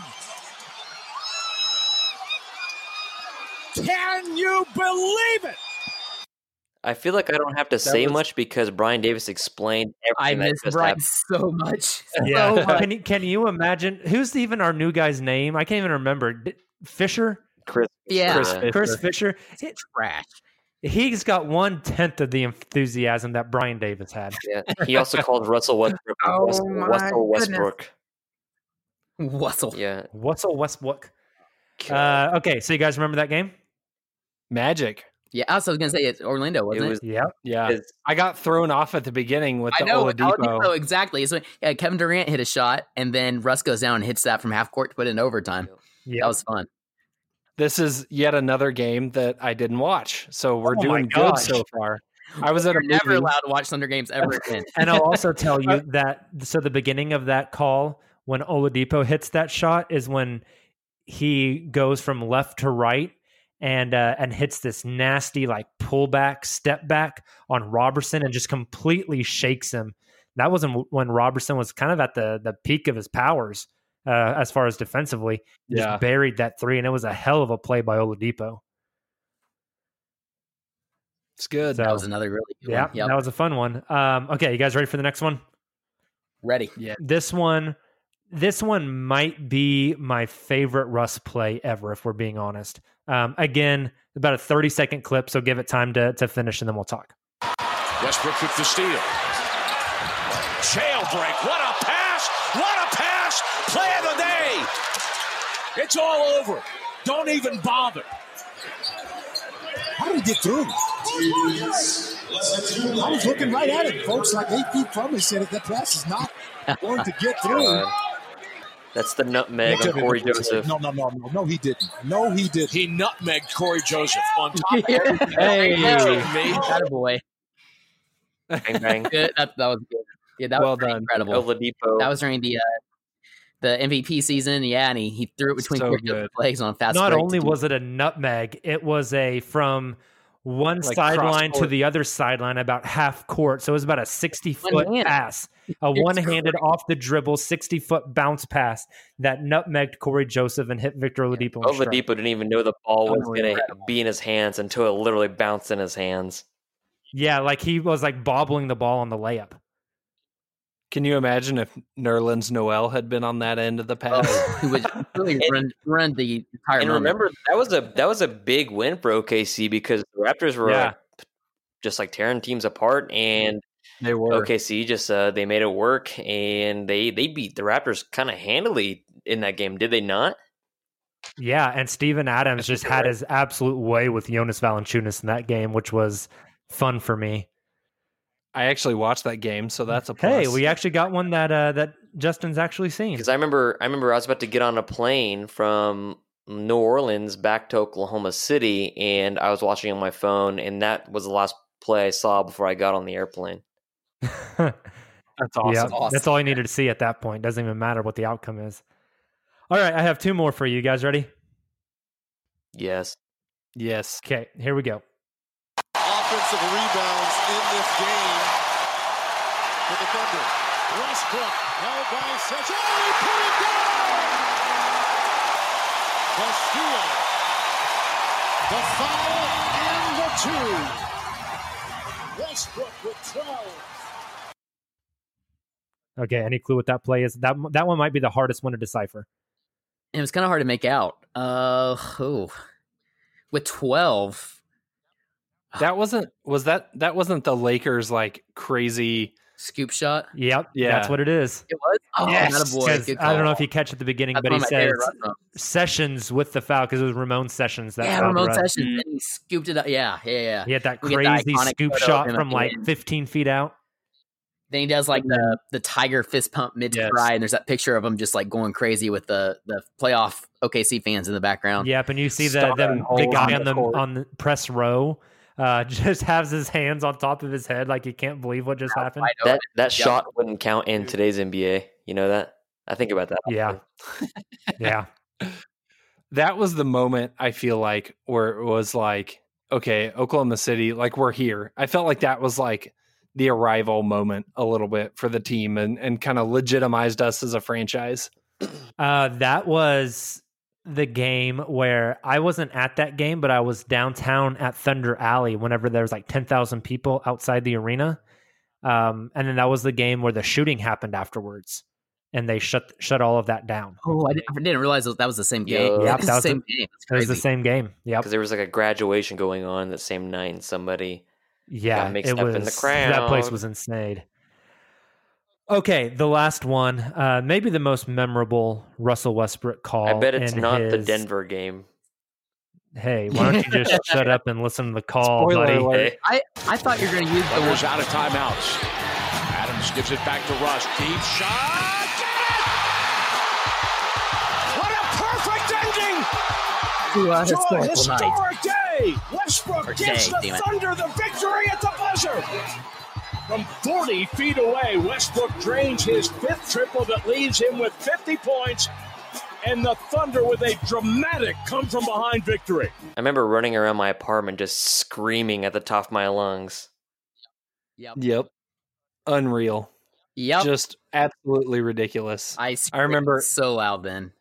Can you believe it? I feel like I don't have to say was- much because Brian Davis explained I everything that miss just Brian happened. so much. Yeah, So much. can you can you imagine who's even our new guy's name? I can't even remember. Fisher, Chris, Yeah. Chris Fisher. Chris Fisher. Trash. He's got one tenth of the enthusiasm that Brian Davis had. yeah. He also called Russell Westbrook Oh Russell, my Russell goodness. Westbrook. Wessel. Yeah. Russell Westbrook. Uh, okay, so you guys remember that game? Magic. Yeah, I was going to say it's Orlando, It wasn't it? was Yep. Yeah. it's- I got thrown off at the beginning with I the know, Oladipo. Oladipo, exactly. So yeah, Kevin Durant hit a shot, and then Russ goes down and hits that from half court to put it in overtime. Yep. That was fun. This is yet another game that I didn't watch. So we're Oh doing good so far. I was at a never movie. allowed to watch Thunder games ever again. And I'll also tell you that so the beginning of that call when Oladipo hits that shot is when he goes from left to right and uh, and hits this nasty like pullback step back on Roberson and just completely shakes him. That wasn't when Roberson was kind of at the the peak of his powers uh, as far as defensively. He Yeah. Just buried that three, and it was a hell of a play by Oladipo. It's good. So- That was another really good Yeah, one. Yep. that was a fun one. Um, okay, you guys ready for the next one? Ready. Yeah. This one, this one might be my favorite Russ play ever, if we're being honest. Um, again, about a thirty second clip, so give it time to to finish, and then we'll talk. Westbrook with the steal. Jailbreak. What a pass. What a pass. Play of the day. It's all over. Don't even bother. How did he get through? I was looking right at it, folks. Like eight feet from me, said that that pass is not going to get through. God. That's the nutmeg on Cory Joseph. No, no, no, no, no, he didn't. No, he didn't. He nutmegged Cory Joseph on top of everything. Hey. That boy. Bang bang. Good. That, that was good. Yeah, that Well was pretty done. incredible. Oladipo. That was during the uh, the MVP season. Yeah, and he, he threw it between So good. Legs on a fast Not only was it a nutmeg, it was a from one Like sideline to the other sideline about half court. So it was about a 60 foot pass, a one handed off the dribble, 60 foot bounce pass that nutmegged Cory Joseph and hit Victor Oladipo. in stride. Oladipo didn't even know the ball was going to be in his hands until it literally bounced in his hands. Yeah, like he was like bobbling the ball on the layup. Can you imagine if Nerlens Noel had been on that end of the pass? Oh, he would really run, run the entire and moment. remember that was a that was a big win for OKC because the Raptors were Yeah. like, just like tearing teams apart, and they were. OKC just uh, they made it work, and they they beat the Raptors kind of handily in that game, did they not? Yeah, and Steven Adams think just had right. his absolute way with Jonas Valanciunas in that game, which was fun for me. I actually watched that game, so that's a plus. Hey, we actually got one that uh, that Justin's actually seen. Because I remember I remember I was about to get on a plane from New Orleans back to Oklahoma City, and I was watching on my phone, and that was the last play I saw before I got on the airplane. that's awesome. Yeah, Awesome. that's all I needed to see at that point. Doesn't even matter what the outcome is. All right, I have two more for you. You guys ready? Yes. Yes. Okay, here we go. Offensive rebounds in this game for the Thunder. Westbrook held by Sessions. Oh, he put it down! The steal, the foul, and the two. Westbrook with 12. Okay, any clue what that play is? That that one might be the hardest one to decipher. It was kind of hard to make out. Uh, oh. With 12, That wasn't was that that wasn't the Lakers like crazy scoop shot. Yep, Yeah. that's what it is. It was? Oh, Yes, attaboy. 'cause I don't know if you catch at the beginning, That's but he of says favorite run ups. Sessions with the foul because it was Ramon Sessions that Yeah, fouled the Ramon ref. Sessions. Mm. And he scooped it up. Yeah, yeah, yeah. He had that We crazy scoop shot from like end. 15 feet out. Then he does like the mm-hmm. the tiger fist pump mid Yes. stride, and there's that picture of him just like going crazy with the the playoff OKC fans in the background. Yep, and you see the Star the, the guy on on the the on the press row uh, just has his hands on top of his head like he can't believe what just happened. That that Yep. shot wouldn't count in today's NBA. You know that? I think about that. Yeah. Yeah, that was the moment I feel like where it was like, okay, Oklahoma City, like we're here. I felt like that was like the arrival moment a little bit for the team and, and kind of legitimized us as a franchise. uh, that was the game where I wasn't at that game, but I was downtown at Thunder Alley whenever there was like 10,000 people outside the arena. Um, and then that was the game where the shooting happened afterwards, and they shut shut all of that down. Oh, I didn't, I didn't realize that was the same game. Yo. Yeah, Yep, it's that the was the- same game. It's It was the same game. Yep. Because there was like a graduation going on that same night, and somebody Yeah, got mixed it up was. in the That place was insane. Okay, the last one, uh, maybe the most memorable Russell Westbrook call. I bet it's in not the Denver game. Hey, why don't you just shut up and listen to the call, Spoiler buddy? alert. Hey, I, I thought you were going to use the one. Out of timeouts. Adams gives it back to Russ. Deep shot. Get it! What a perfect ending to a to a historical night. historic day. Westbrook Or gives day, the damn it. Thunder the victory at the buzzer. From 40 feet away, Westbrook drains his fifth triple that leaves him with 50 points, and the Thunder with a dramatic come from behind victory. I remember running around my apartment just screaming at the top of my lungs. Yep. Yep. Unreal. Yep. Just absolutely ridiculous. I, I remember- so loud then.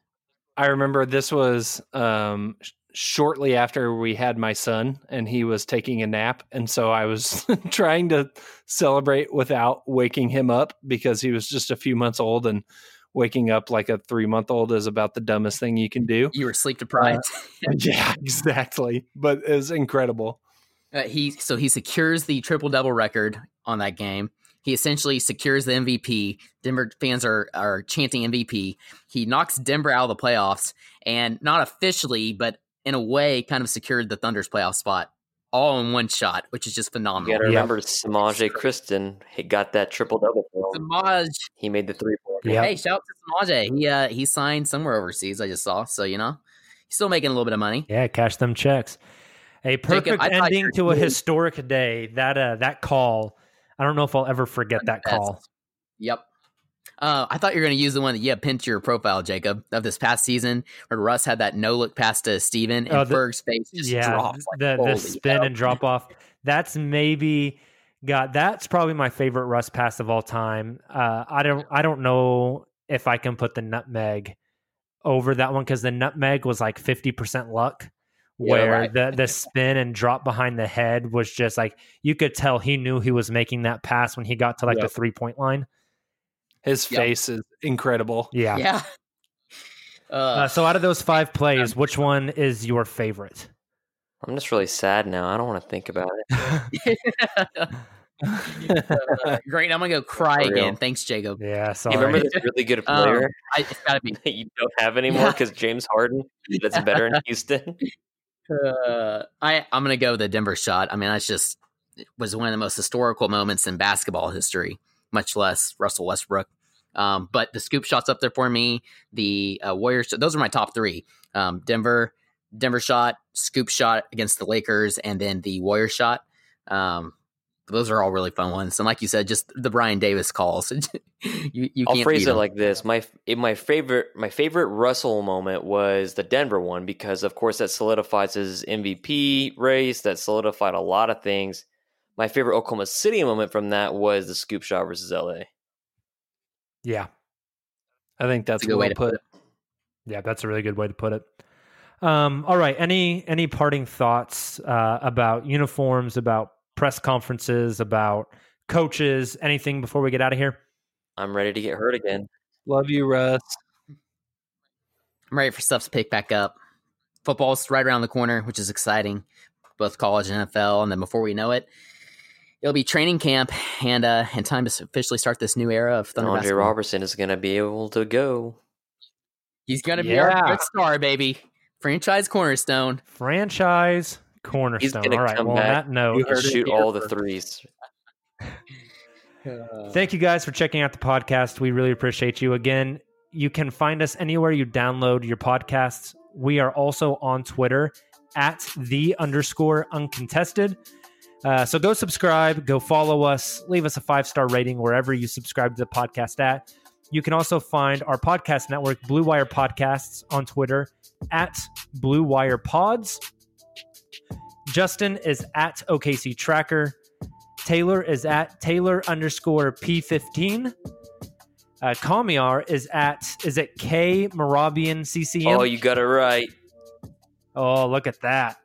I remember this was um, sh- shortly after we had my son, and he was taking a nap, and so I was trying to celebrate without waking him up because he was just a few months old, and waking up like a three month old is about the dumbest thing you can do. You were sleep deprived. yeah, exactly. But it was incredible. Uh, he so he secures the triple double record on that game. He essentially secures the MVP. Denver fans are are chanting MVP. He knocks Denver out of the playoffs, and not officially, but in a way, kind of secured the Thunder's playoff spot all in one shot, which is just You phenomenal. got to remember Semaj Christon he got that triple double for. Semaj, He made the three point. Yeah. hey, shout out to Semaj. He uh, he signed somewhere overseas. I just saw, so you know, he's still making a little bit of money. Yeah, cash them checks. A perfect I thought ending to a doing- historic day. That uh, that call. I don't know if I'll ever forget that Best. call. Yep. Uh, I thought you were going to use the one that you had pinned to your profile, Jacob, of this past season, where Russ had that no look pass to Steven and Oh, the- Ferg's face just yeah, dropped. Like, the holy the spin and drop off. That's maybe got that's probably my favorite Russ pass of all time. Uh, I don't I don't know if I can put the nutmeg over that one because the nutmeg was like fifty percent luck. Yeah, Where right. the the spin and drop behind the head was just like you could tell he knew he was making that pass when he got to like Yep. the three point line. His Yep. face is incredible. Yeah. Yeah. Uh, Uh, so out of those five plays, which one is your favorite? I'm just really sad now. I don't want to think about it. uh, great. I'm going to go cry again. Thanks, Jacob. Yeah, You sorry. remember this really good Um, player I, it's got to be. that you don't have anymore Yeah. because James Harden that's better in Houston? Uh, I I'm gonna go with the Denver shot. I mean, that's just it was one of the most historical moments in basketball history, much less Russell Westbrook. Um, but the scoop shots up there for me. The uh, Warriors, those are my top three. Um, Denver, Denver shot, scoop shot against the Lakers, and then the Warrior shot. Um, those are all really fun ones. And like you said, just the Brian Davis calls. you you I'll phrase it like this: my my favorite my favorite Russell moment was the Denver one because, of course, that solidifies his MVP race. That solidified a lot of things. My favorite Oklahoma City moment from that was the scoop shot versus LA. yeah. I think that's That's a good way to put. put it. Yeah, that's a really good way to put it. Um, all right. Any any parting thoughts uh, about uniforms, about press conferences, about coaches, anything before we get out of here? I'm ready to get hurt again. Love you, Russ. I'm ready for stuff to pick back up. Football's right around the corner, which is exciting, both college and NFL. And then before we know it, it'll be training camp and uh, and time to officially start this new era of Thunder Andre basketball. Roberson is going to be able to go. He's gonna be our good star, baby. Franchise cornerstone. Franchise cornerstone. gonna All right. Well, on back. that note, You heard shoot all the threes. Thank you guys for checking out the podcast. We really appreciate you. Again, you can find us anywhere you download your podcasts. We are also on Twitter at the underscore uncontested. Uh, so go subscribe, go follow us, leave us a five star rating wherever you subscribe to the podcast at. You can also find our podcast network, Blue Wire Podcasts, on Twitter at Blue Wire Pods. Justin is at OKC Tracker. Tayler is at Tayler underscore P15. Uh, Kamiar is at, is it K Morabian CCM? Oh, you got it right. Oh, look at that.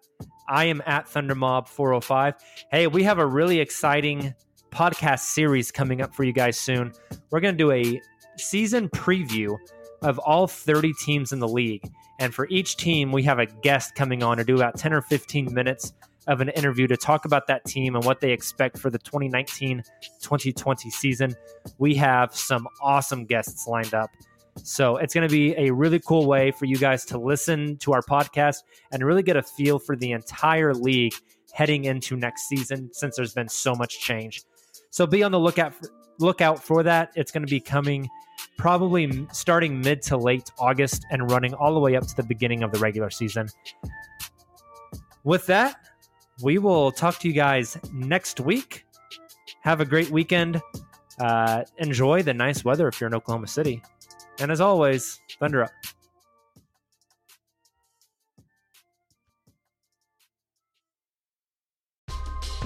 I am at Thundermob 405. Hey, we have a really exciting podcast series coming up for you guys soon. We're going to do a season preview of all 30 teams in the league. And for each team, we have a guest coming on to do about 10 or 15 minutes of an interview to talk about that team and what they expect for the 2019 2020 season. We have some awesome guests lined up. So it's going to be a really cool way for you guys to listen to our podcast and really get a feel for the entire league heading into next season since there's been so much change. So be on the lookout for, lookout for that. It's going to be coming probably starting mid to late August and running all the way up to the beginning of the regular season. With that, we will talk to you guys next week. Have a great weekend. Uh, enjoy the nice weather if you're in Oklahoma City. And as always, thunder up.